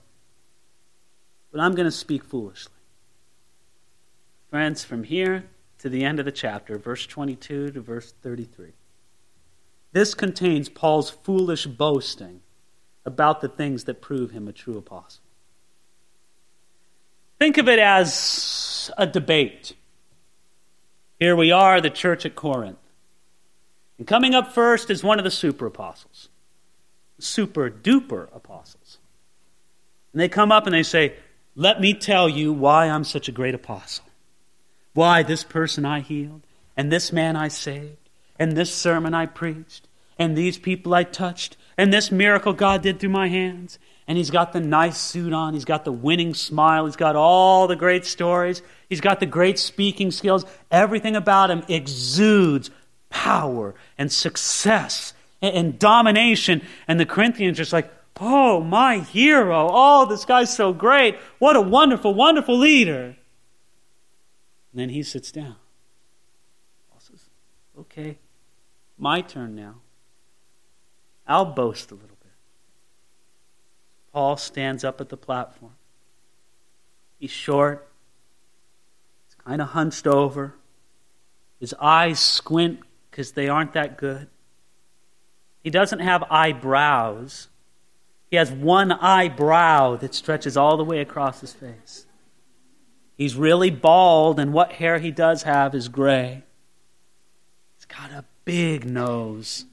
Speaker 1: but I'm going to speak foolishly. Friends, from here to the end of the chapter, verse 22 to verse 33, this contains Paul's foolish boasting about the things that prove him a true apostle. Think of it as a debate. Here we are, the church at Corinth. And coming up first is one of the super apostles super duper apostles. And they come up and they say, Let me tell you why I'm such a great apostle. Why this person I healed, and this man I saved, and this sermon I preached, and these people I touched, and this miracle God did through my hands. And he's got the nice suit on, he's got the winning smile, he's got all the great stories, he's got the great speaking skills. Everything about him exudes power and success and domination. And the Corinthians are just like, oh, my hero. Oh, this guy's so great. What a wonderful, wonderful leader. And then he sits down. Paul says, okay, my turn now. I'll boast a little bit. Paul stands up at the platform. He's short. He's kind of hunched over. His eyes squint because they aren't that good. He doesn't have eyebrows. He has one eyebrow that stretches all the way across his face. He's really bald, and what hair he does have is gray. He's got a big nose.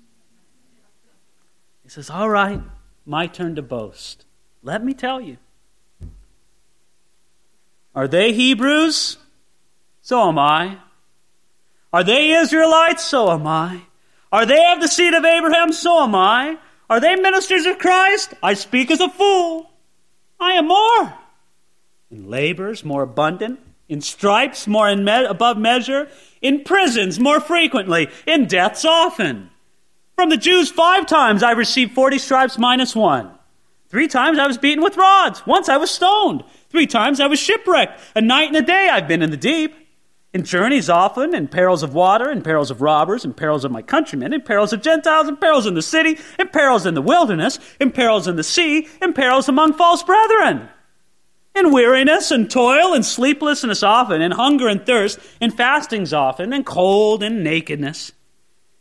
Speaker 1: He says, All right, my turn to boast. Let me tell you. Are they Hebrews? So am I. Are they Israelites? So am I. Are they of the seed of Abraham? So am I. Are they ministers of Christ? I speak as a fool. I am more. In labors, more abundant. In stripes, more in me- above measure. In prisons, more frequently. In deaths, often. From the Jews, five times I received 40 stripes minus one. Three times I was beaten with rods. Once I was stoned. Three times I was shipwrecked. A night and a day I've been in the deep. In journeys often, in perils of water, in perils of robbers, in perils of my countrymen, in perils of Gentiles, in perils in the city, in perils in the wilderness, in perils in the sea, in perils among false brethren. In weariness and toil and sleeplessness often, in hunger and thirst, in fastings often, in cold and nakedness.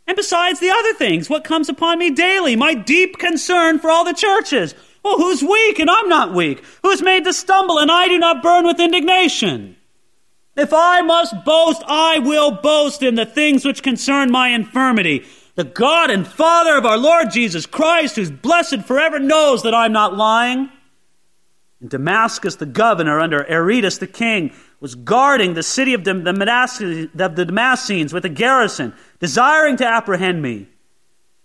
Speaker 1: And besides the other things, what comes upon me daily, my deep concern for all the churches. Well, who's weak and I'm not weak? Who's made to stumble and I do not burn with indignation? If I must boast, I will boast in the things which concern my infirmity. The God and Father of our Lord Jesus Christ, who's blessed forever, knows that I'm not lying. In Damascus, the governor, under Aretas the king, was guarding the city of the, Damascenes with a garrison, desiring to apprehend me.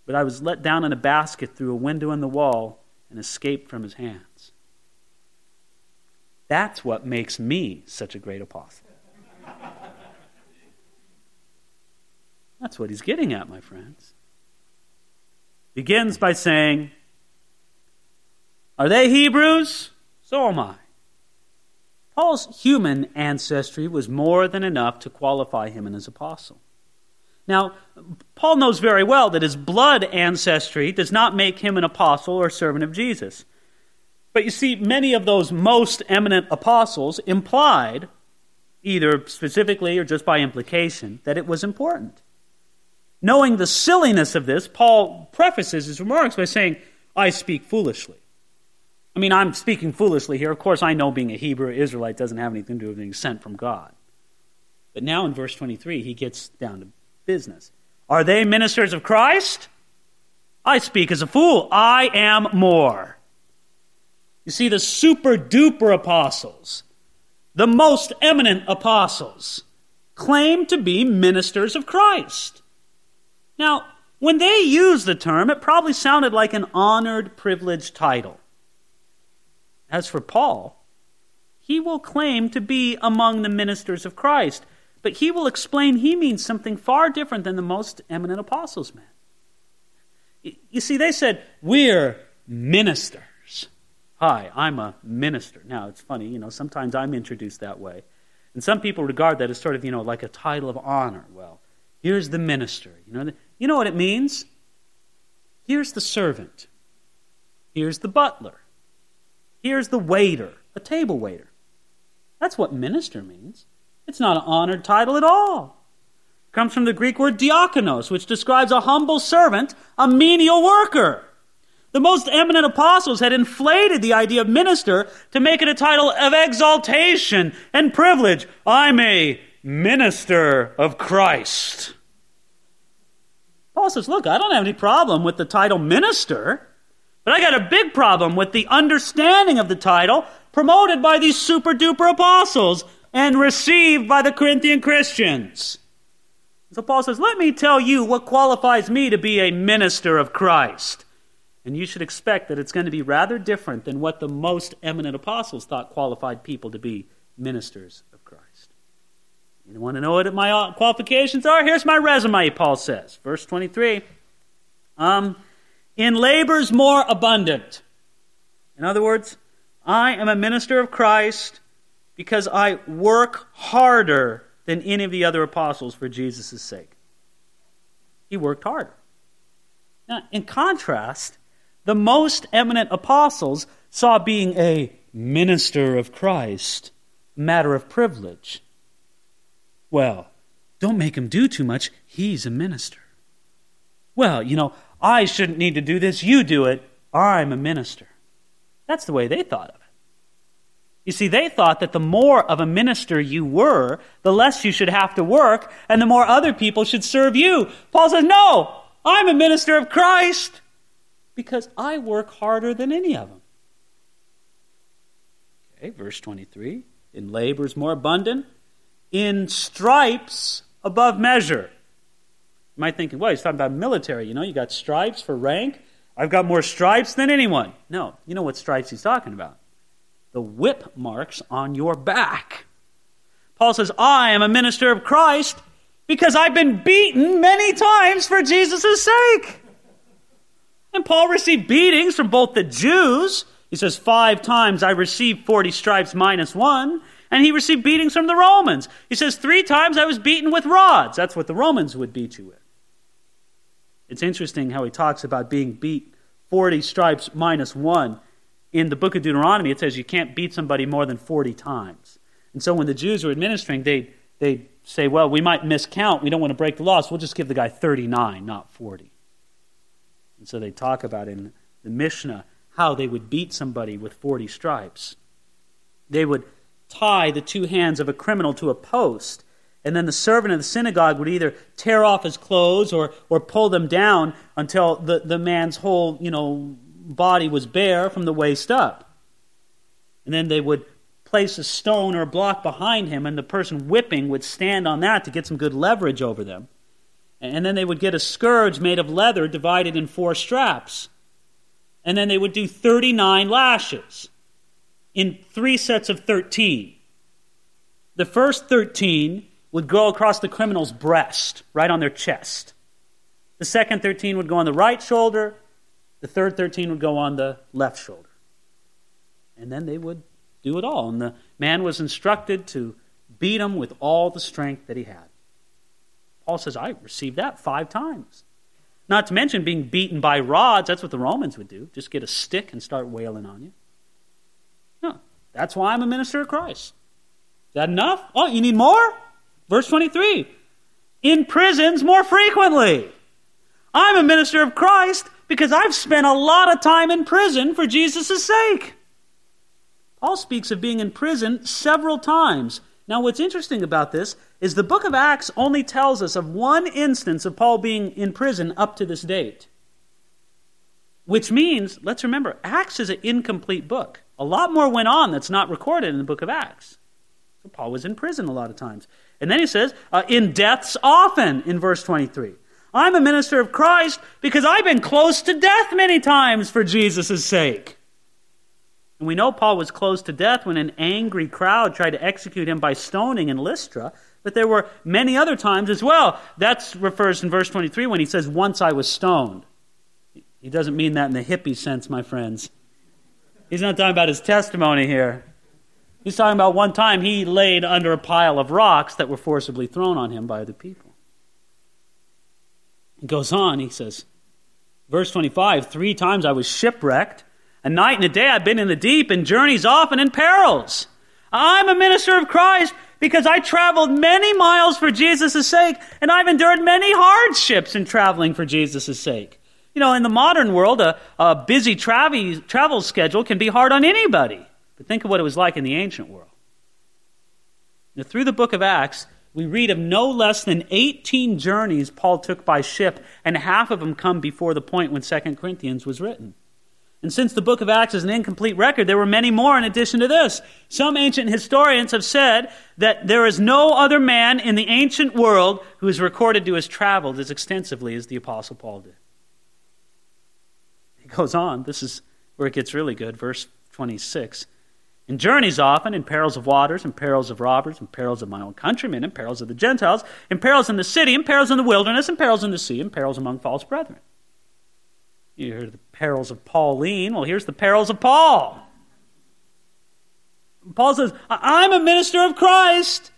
Speaker 1: But I was let down in a basket through a window in the wall and escaped from his hands. That's what makes me such a great apostle. [LAUGHS] That's what he's getting at, my friends. Begins by saying, Are they Hebrews? So am I. Paul's human ancestry was more than enough to qualify him as an apostle. Now, Paul knows very well that his blood ancestry does not make him an apostle or servant of Jesus. But you see, many of those most eminent apostles implied either specifically or just by implication, that it was important. Knowing the silliness of this, Paul prefaces his remarks by saying, I speak foolishly. I mean, I'm speaking foolishly here. Of course, I know being a Hebrew Israelite doesn't have anything to do with being sent from God. But now in verse 23, he gets down to business. Are they ministers of Christ? I speak as a fool. I am more. You see, the super duper apostles, the most eminent apostles, claim to be ministers of Christ. Now, when they used the term, it probably sounded like an honored, privileged title. As for Paul, he will claim to be among the ministers of Christ, but he will explain he means something far different than the most eminent apostles meant. You see, they said, We're ministers. Hi, I'm a minister. Now, it's funny, you know, sometimes I'm introduced that way. And some people regard that as sort of, you know, like a title of honor. Well, here's the minister. You know, you know what it means? Here's the servant. Here's the butler. Here's the waiter, a table waiter. That's what minister means. It's not an honored title at all. It comes from the Greek word diakonos, which describes a humble servant, a menial worker. The most eminent apostles had inflated the idea of minister to make it a title of exaltation and privilege. I'm a minister of Christ. Paul says, Look, I don't have any problem with the title minister. But I got a big problem with the understanding of the title promoted by these super duper apostles and received by the Corinthian Christians. So Paul says, Let me tell you what qualifies me to be a minister of Christ. And you should expect that it's going to be rather different than what the most eminent apostles thought qualified people to be ministers of Christ. You want to know what my qualifications are? Here's my resume, Paul says. Verse 23. Um, in labors more abundant. In other words, I am a minister of Christ because I work harder than any of the other apostles for Jesus' sake. He worked harder. Now, in contrast, the most eminent apostles saw being a minister of Christ a matter of privilege. Well, don't make him do too much. He's a minister. Well, you know, I shouldn't need to do this. You do it. I'm a minister. That's the way they thought of it. You see, they thought that the more of a minister you were, the less you should have to work, and the more other people should serve you. Paul says, No, I'm a minister of Christ because I work harder than any of them. Okay, verse 23 In labors more abundant, in stripes above measure. You might think, well, he's talking about military. You know, you got stripes for rank. I've got more stripes than anyone. No, you know what stripes he's talking about? The whip marks on your back. Paul says, I am a minister of Christ because I've been beaten many times for Jesus' sake. And Paul received beatings from both the Jews. He says, Five times I received 40 stripes minus one. And he received beatings from the Romans. He says, Three times I was beaten with rods. That's what the Romans would beat you with. It's interesting how he talks about being beat 40 stripes minus one. In the book of Deuteronomy, it says you can't beat somebody more than 40 times. And so when the Jews were administering, they they say, well, we might miscount. We don't want to break the law, so we'll just give the guy 39, not 40. And so they talk about in the Mishnah how they would beat somebody with 40 stripes. They would tie the two hands of a criminal to a post and then the servant of the synagogue would either tear off his clothes or, or pull them down until the, the man's whole you know, body was bare from the waist up. And then they would place a stone or a block behind him, and the person whipping would stand on that to get some good leverage over them. And then they would get a scourge made of leather divided in four straps. And then they would do 39 lashes in three sets of 13. The first 13 would go across the criminal's breast, right on their chest. The second 13 would go on the right shoulder. The third 13 would go on the left shoulder. And then they would do it all. And the man was instructed to beat him with all the strength that he had. Paul says, I received that five times. Not to mention being beaten by rods. That's what the Romans would do. Just get a stick and start wailing on you. No, that's why I'm a minister of Christ. Is that enough? Oh, you need more? Verse 23 In prisons more frequently. I'm a minister of Christ because I've spent a lot of time in prison for Jesus' sake. Paul speaks of being in prison several times. Now, what's interesting about this is the book of Acts only tells us of one instance of Paul being in prison up to this date. Which means, let's remember, Acts is an incomplete book. A lot more went on that's not recorded in the book of Acts. So Paul was in prison a lot of times. And then he says, uh, in deaths often, in verse 23. I'm a minister of Christ because I've been close to death many times for Jesus' sake. And we know Paul was close to death when an angry crowd tried to execute him by stoning in Lystra, but there were many other times as well. That refers in verse 23 when he says, Once I was stoned. He doesn't mean that in the hippie sense, my friends. He's not talking about his testimony here. He's talking about one time he laid under a pile of rocks that were forcibly thrown on him by the people. He goes on, he says, verse 25 Three times I was shipwrecked. A night and a day I've been in the deep, in journeys often in perils. I'm a minister of Christ because I traveled many miles for Jesus' sake, and I've endured many hardships in traveling for Jesus' sake. You know, in the modern world, a, a busy travel, travel schedule can be hard on anybody. But think of what it was like in the ancient world. Now, through the book of Acts, we read of no less than 18 journeys Paul took by ship, and half of them come before the point when 2 Corinthians was written. And since the book of Acts is an incomplete record, there were many more in addition to this. Some ancient historians have said that there is no other man in the ancient world who is recorded to have traveled as extensively as the Apostle Paul did. He goes on. This is where it gets really good. Verse 26 in journeys often, in perils of waters, in perils of robbers, in perils of my own countrymen, in perils of the Gentiles, in perils in the city, in perils in the wilderness, in perils in the sea, in perils among false brethren. You heard the perils of Pauline. Well, here's the perils of Paul. Paul says, I'm a minister of Christ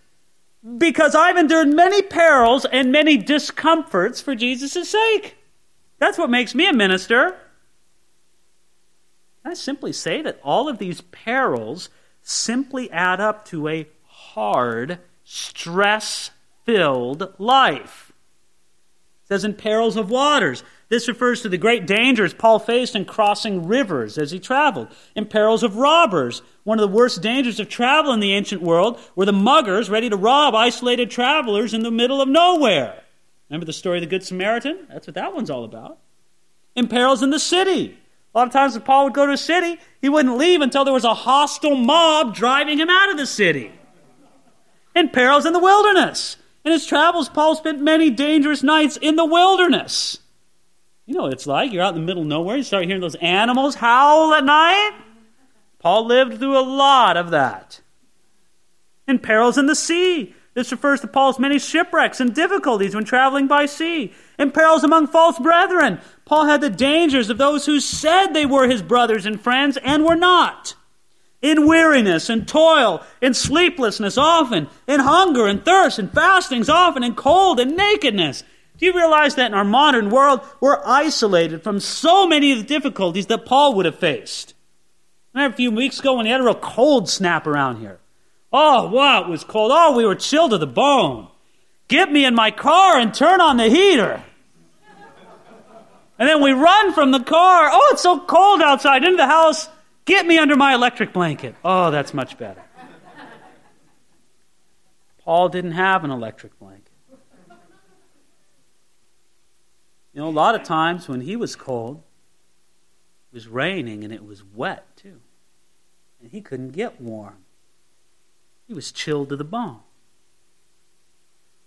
Speaker 1: because I've endured many perils and many discomforts for Jesus' sake. That's what makes me a minister. I simply say that all of these perils simply add up to a hard, stress filled life? It says in perils of waters. This refers to the great dangers Paul faced in crossing rivers as he traveled. In perils of robbers, one of the worst dangers of travel in the ancient world were the muggers ready to rob isolated travelers in the middle of nowhere. Remember the story of the Good Samaritan? That's what that one's all about. In perils in the city. A lot of times, if Paul would go to a city, he wouldn't leave until there was a hostile mob driving him out of the city. In perils in the wilderness. In his travels, Paul spent many dangerous nights in the wilderness. You know what it's like. You're out in the middle of nowhere, you start hearing those animals howl at night. Paul lived through a lot of that. In perils in the sea. This refers to Paul's many shipwrecks and difficulties when traveling by sea. In perils among false brethren. Paul had the dangers of those who said they were his brothers and friends and were not. In weariness and toil, in sleeplessness often, in hunger and thirst, and fastings often, in cold and nakedness. Do you realize that in our modern world, we're isolated from so many of the difficulties that Paul would have faced? I remember a few weeks ago when he had a real cold snap around here. Oh, wow, it was cold. Oh, we were chilled to the bone. Get me in my car and turn on the heater. And then we run from the car. Oh, it's so cold outside. Into the house. Get me under my electric blanket. Oh, that's much better. Paul didn't have an electric blanket. You know, a lot of times when he was cold, it was raining and it was wet too. And he couldn't get warm. He was chilled to the bone.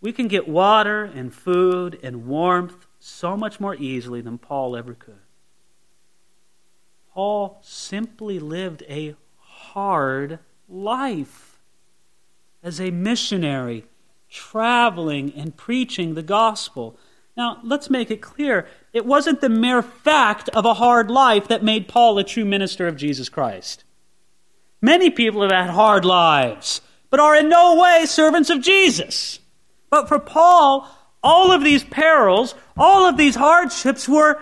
Speaker 1: We can get water and food and warmth so much more easily than Paul ever could. Paul simply lived a hard life as a missionary, traveling and preaching the gospel. Now, let's make it clear it wasn't the mere fact of a hard life that made Paul a true minister of Jesus Christ. Many people have had hard lives, but are in no way servants of Jesus. But for Paul, all of these perils, all of these hardships were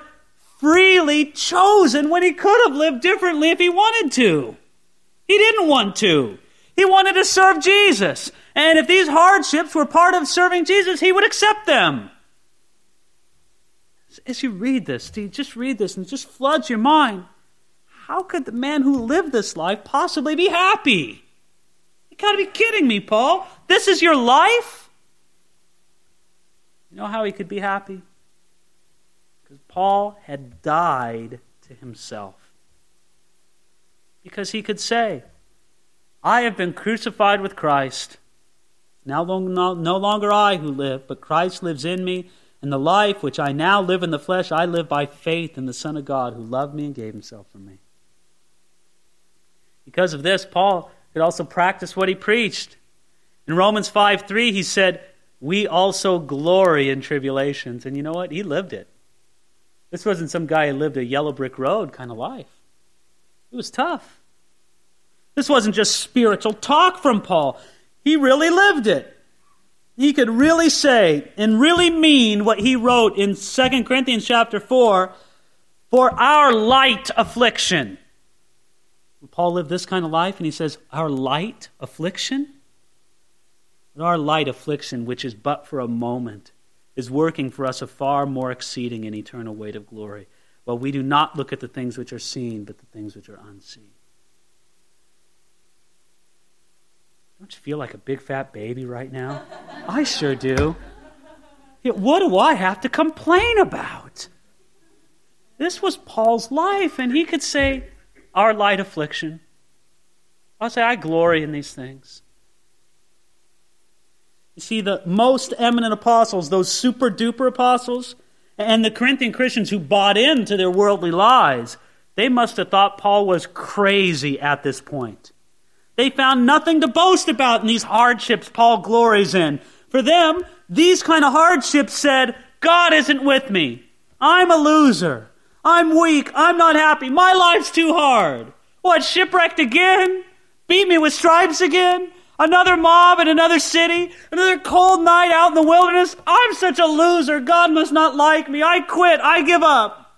Speaker 1: freely chosen when he could have lived differently if he wanted to. He didn't want to. He wanted to serve Jesus. And if these hardships were part of serving Jesus, he would accept them. As you read this, just read this and it just floods your mind. how could the man who lived this life possibly be happy? You gotta be kidding me, Paul. This is your life? You know how he could be happy? Because Paul had died to himself. Because he could say, I have been crucified with Christ. Now no, longer I who live, but Christ lives in me. And the life which I now live in the flesh, I live by faith in the Son of God who loved me and gave himself for me. Because of this, Paul could also practice what he preached. In Romans 5 3, he said, We also glory in tribulations. And you know what? He lived it. This wasn't some guy who lived a yellow brick road kind of life. It was tough. This wasn't just spiritual talk from Paul. He really lived it. He could really say and really mean what he wrote in 2 Corinthians chapter 4 for our light affliction. Paul lived this kind of life and he says, Our light affliction? But our light affliction, which is but for a moment, is working for us a far more exceeding and eternal weight of glory. While we do not look at the things which are seen, but the things which are unseen. Don't you feel like a big fat baby right now? [LAUGHS] I sure do. Yet what do I have to complain about? This was Paul's life, and he could say, Our light affliction. I'll say, I glory in these things. You see, the most eminent apostles, those super duper apostles, and the Corinthian Christians who bought into their worldly lies, they must have thought Paul was crazy at this point. They found nothing to boast about in these hardships Paul glories in. For them, these kind of hardships said, God isn't with me. I'm a loser. I'm weak. I'm not happy. My life's too hard. What, shipwrecked again? Beat me with stripes again? Another mob in another city? Another cold night out in the wilderness? I'm such a loser. God must not like me. I quit. I give up.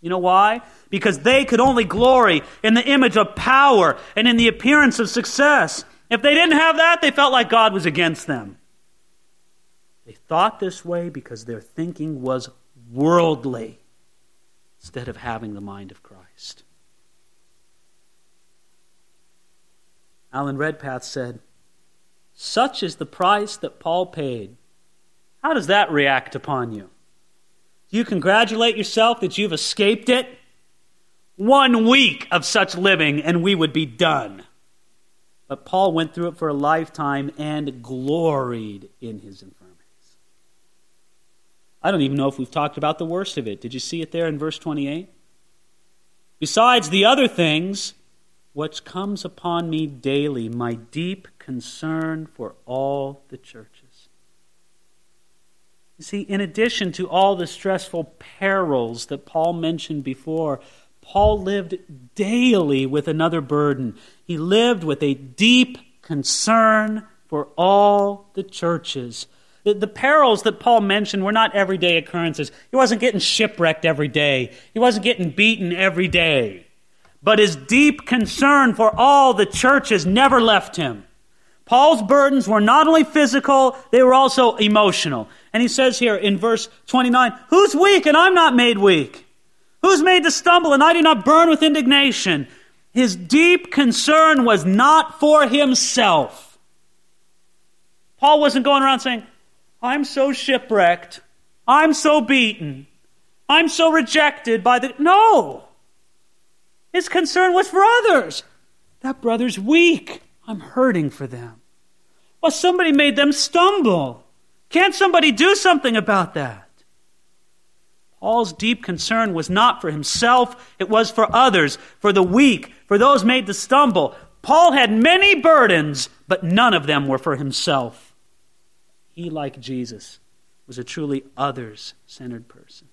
Speaker 1: You know why? because they could only glory in the image of power and in the appearance of success. If they didn't have that, they felt like God was against them. They thought this way because their thinking was worldly instead of having the mind of Christ. Alan Redpath said, Such is the price that Paul paid. How does that react upon you? Do you congratulate yourself that you've escaped it? One week of such living, and we would be done. But Paul went through it for a lifetime and gloried in his infirmities. I don't even know if we've talked about the worst of it. Did you see it there in verse 28? Besides the other things, which comes upon me daily, my deep concern for all the churches. You see, in addition to all the stressful perils that Paul mentioned before, Paul lived daily with another burden. He lived with a deep concern for all the churches. The, the, perils that Paul mentioned were not everyday occurrences. He wasn't getting shipwrecked every day, he wasn't getting beaten every day. But his deep concern for all the churches never left him. Paul's burdens were not only physical, they were also emotional. And he says here in verse 29 Who's weak and I'm not made weak? Who's made to stumble and I do not burn with indignation? His deep concern was not for himself. Paul wasn't going around saying, I'm so shipwrecked. I'm so beaten. I'm so rejected by the. No! His concern was for others. That brother's weak. I'm hurting for them. Well, somebody made them stumble. Can't somebody do something about that? Paul's deep concern was not for himself, it was for others, for the weak, for those made to stumble. Paul had many burdens, but none of them were for himself. He, like Jesus, was a truly others centered person.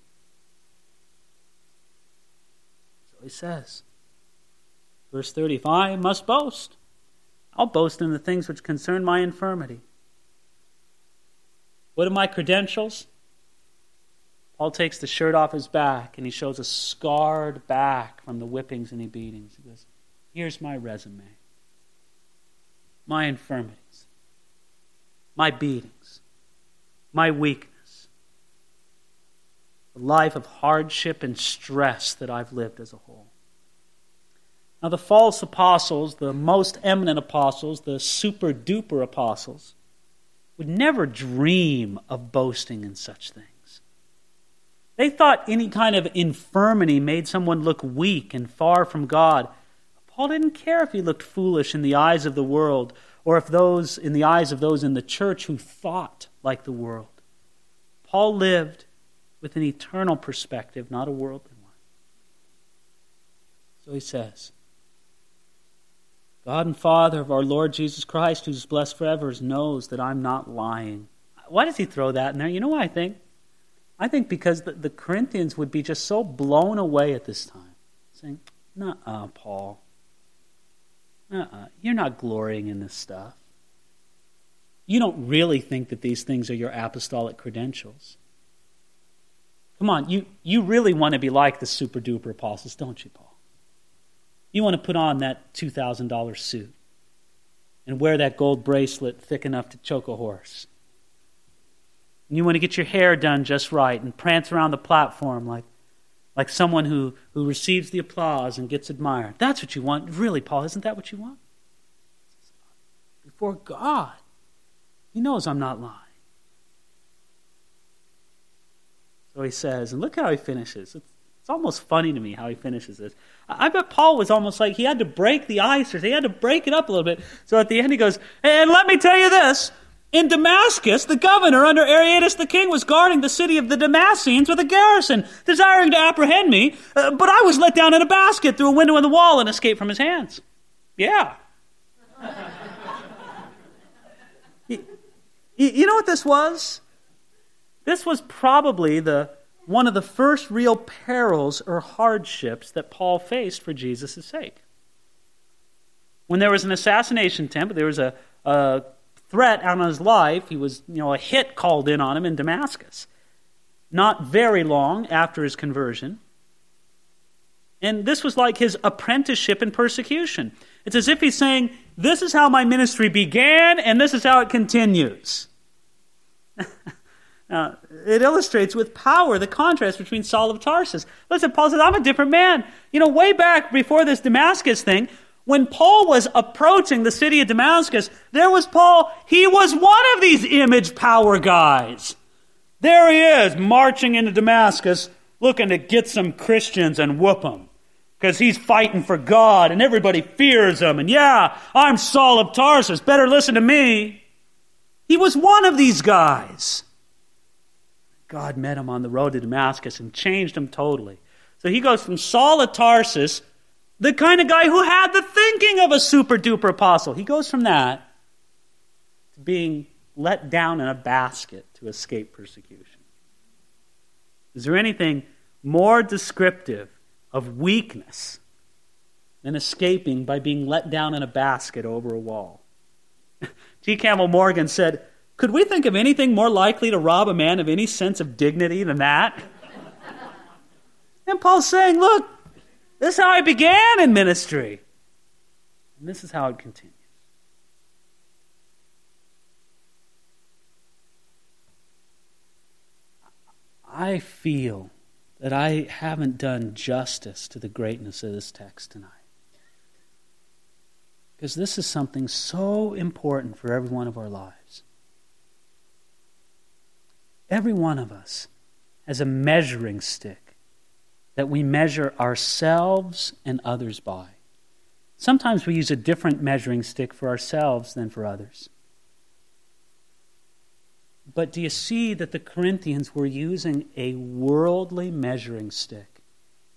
Speaker 1: So he says, verse 30 If I must boast, I'll boast in the things which concern my infirmity. What are my credentials? Paul takes the shirt off his back and he shows a scarred back from the whippings and the beatings. He goes, Here's my resume my infirmities, my beatings, my weakness, the life of hardship and stress that I've lived as a whole. Now, the false apostles, the most eminent apostles, the super duper apostles, would never dream of boasting in such things. They thought any kind of infirmity made someone look weak and far from God. Paul didn't care if he looked foolish in the eyes of the world or if those in the eyes of those in the church who thought like the world. Paul lived with an eternal perspective, not a worldly one. So he says, God and Father of our Lord Jesus Christ, who's blessed forever, knows that I'm not lying. Why does he throw that in there? You know why I think? I think because the, the Corinthians would be just so blown away at this time, saying, Nuh uh, Paul. Nuh uh. You're not glorying in this stuff. You don't really think that these things are your apostolic credentials. Come on, you, you really want to be like the super duper apostles, don't you, Paul? You want to put on that $2,000 suit and wear that gold bracelet thick enough to choke a horse. And you want to get your hair done just right and prance around the platform like, like someone who, who receives the applause and gets admired. That's what you want. Really, Paul, isn't that what you want? Before God, He knows I'm not lying. So he says, and look how he finishes. It's, it's almost funny to me how he finishes this. I bet Paul was almost like he had to break the ice or he had to break it up a little bit. So at the end he goes, and let me tell you this. In Damascus, the governor under Aretas the king was guarding the city of the Damascenes with a garrison, desiring to apprehend me, uh, but I was let down in a basket through a window in the wall and escaped from his hands. Yeah. [LAUGHS] you, you know what this was? This was probably the one of the first real perils or hardships that Paul faced for Jesus' sake. When there was an assassination attempt, there was a, a threat on his life, he was, you know, a hit called in on him in Damascus. Not very long after his conversion. And this was like his apprenticeship in persecution. It's as if he's saying, This is how my ministry began, and this is how it continues. [LAUGHS] Uh, it illustrates with power the contrast between Saul of Tarsus. Listen, Paul says, I'm a different man. You know, way back before this Damascus thing, when Paul was approaching the city of Damascus, there was Paul. He was one of these image power guys. There he is, marching into Damascus, looking to get some Christians and whoop them. Because he's fighting for God and everybody fears him. And yeah, I'm Saul of Tarsus. Better listen to me. He was one of these guys. God met him on the road to Damascus and changed him totally. So he goes from Saul of Tarsus, the kind of guy who had the thinking of a super duper apostle, he goes from that to being let down in a basket to escape persecution. Is there anything more descriptive of weakness than escaping by being let down in a basket over a wall? [LAUGHS] G. Campbell Morgan said, could we think of anything more likely to rob a man of any sense of dignity than that? and Paul's saying, look, this is how I began in ministry. And this is how it continues. I feel that I haven't done justice to the greatness of this text tonight. Because this is something so important for every one of our lives. Every one of us has a measuring stick that we measure ourselves and others by. Sometimes we use a different measuring stick for ourselves than for others. But do you see that the Corinthians were using a worldly measuring stick?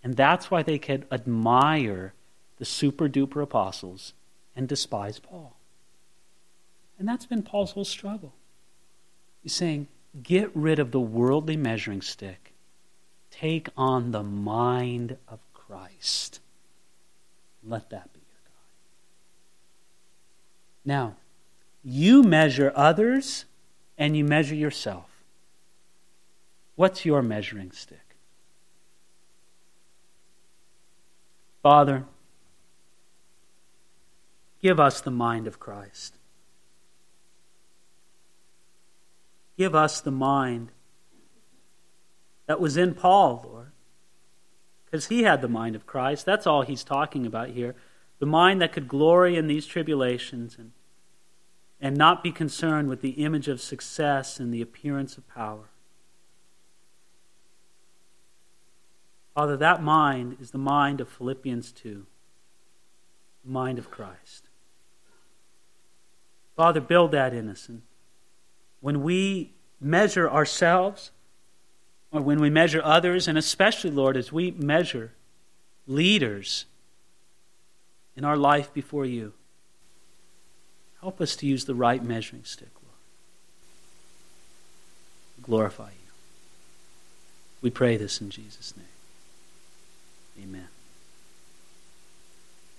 Speaker 1: And that's why they could admire the super duper apostles and despise Paul. And that's been Paul's whole struggle. He's saying, Get rid of the worldly measuring stick. Take on the mind of Christ. Let that be your guide. Now, you measure others and you measure yourself. What's your measuring stick? Father, give us the mind of Christ. Give us the mind that was in Paul, Lord. Because he had the mind of Christ. That's all he's talking about here. the mind that could glory in these tribulations and, and not be concerned with the image of success and the appearance of power. Father, that mind is the mind of Philippians 2, the mind of Christ. Father, build that in us. When we measure ourselves, or when we measure others, and especially, Lord, as we measure leaders in our life before you, help us to use the right measuring stick, Lord. Glorify you. We pray this in Jesus' name. Amen.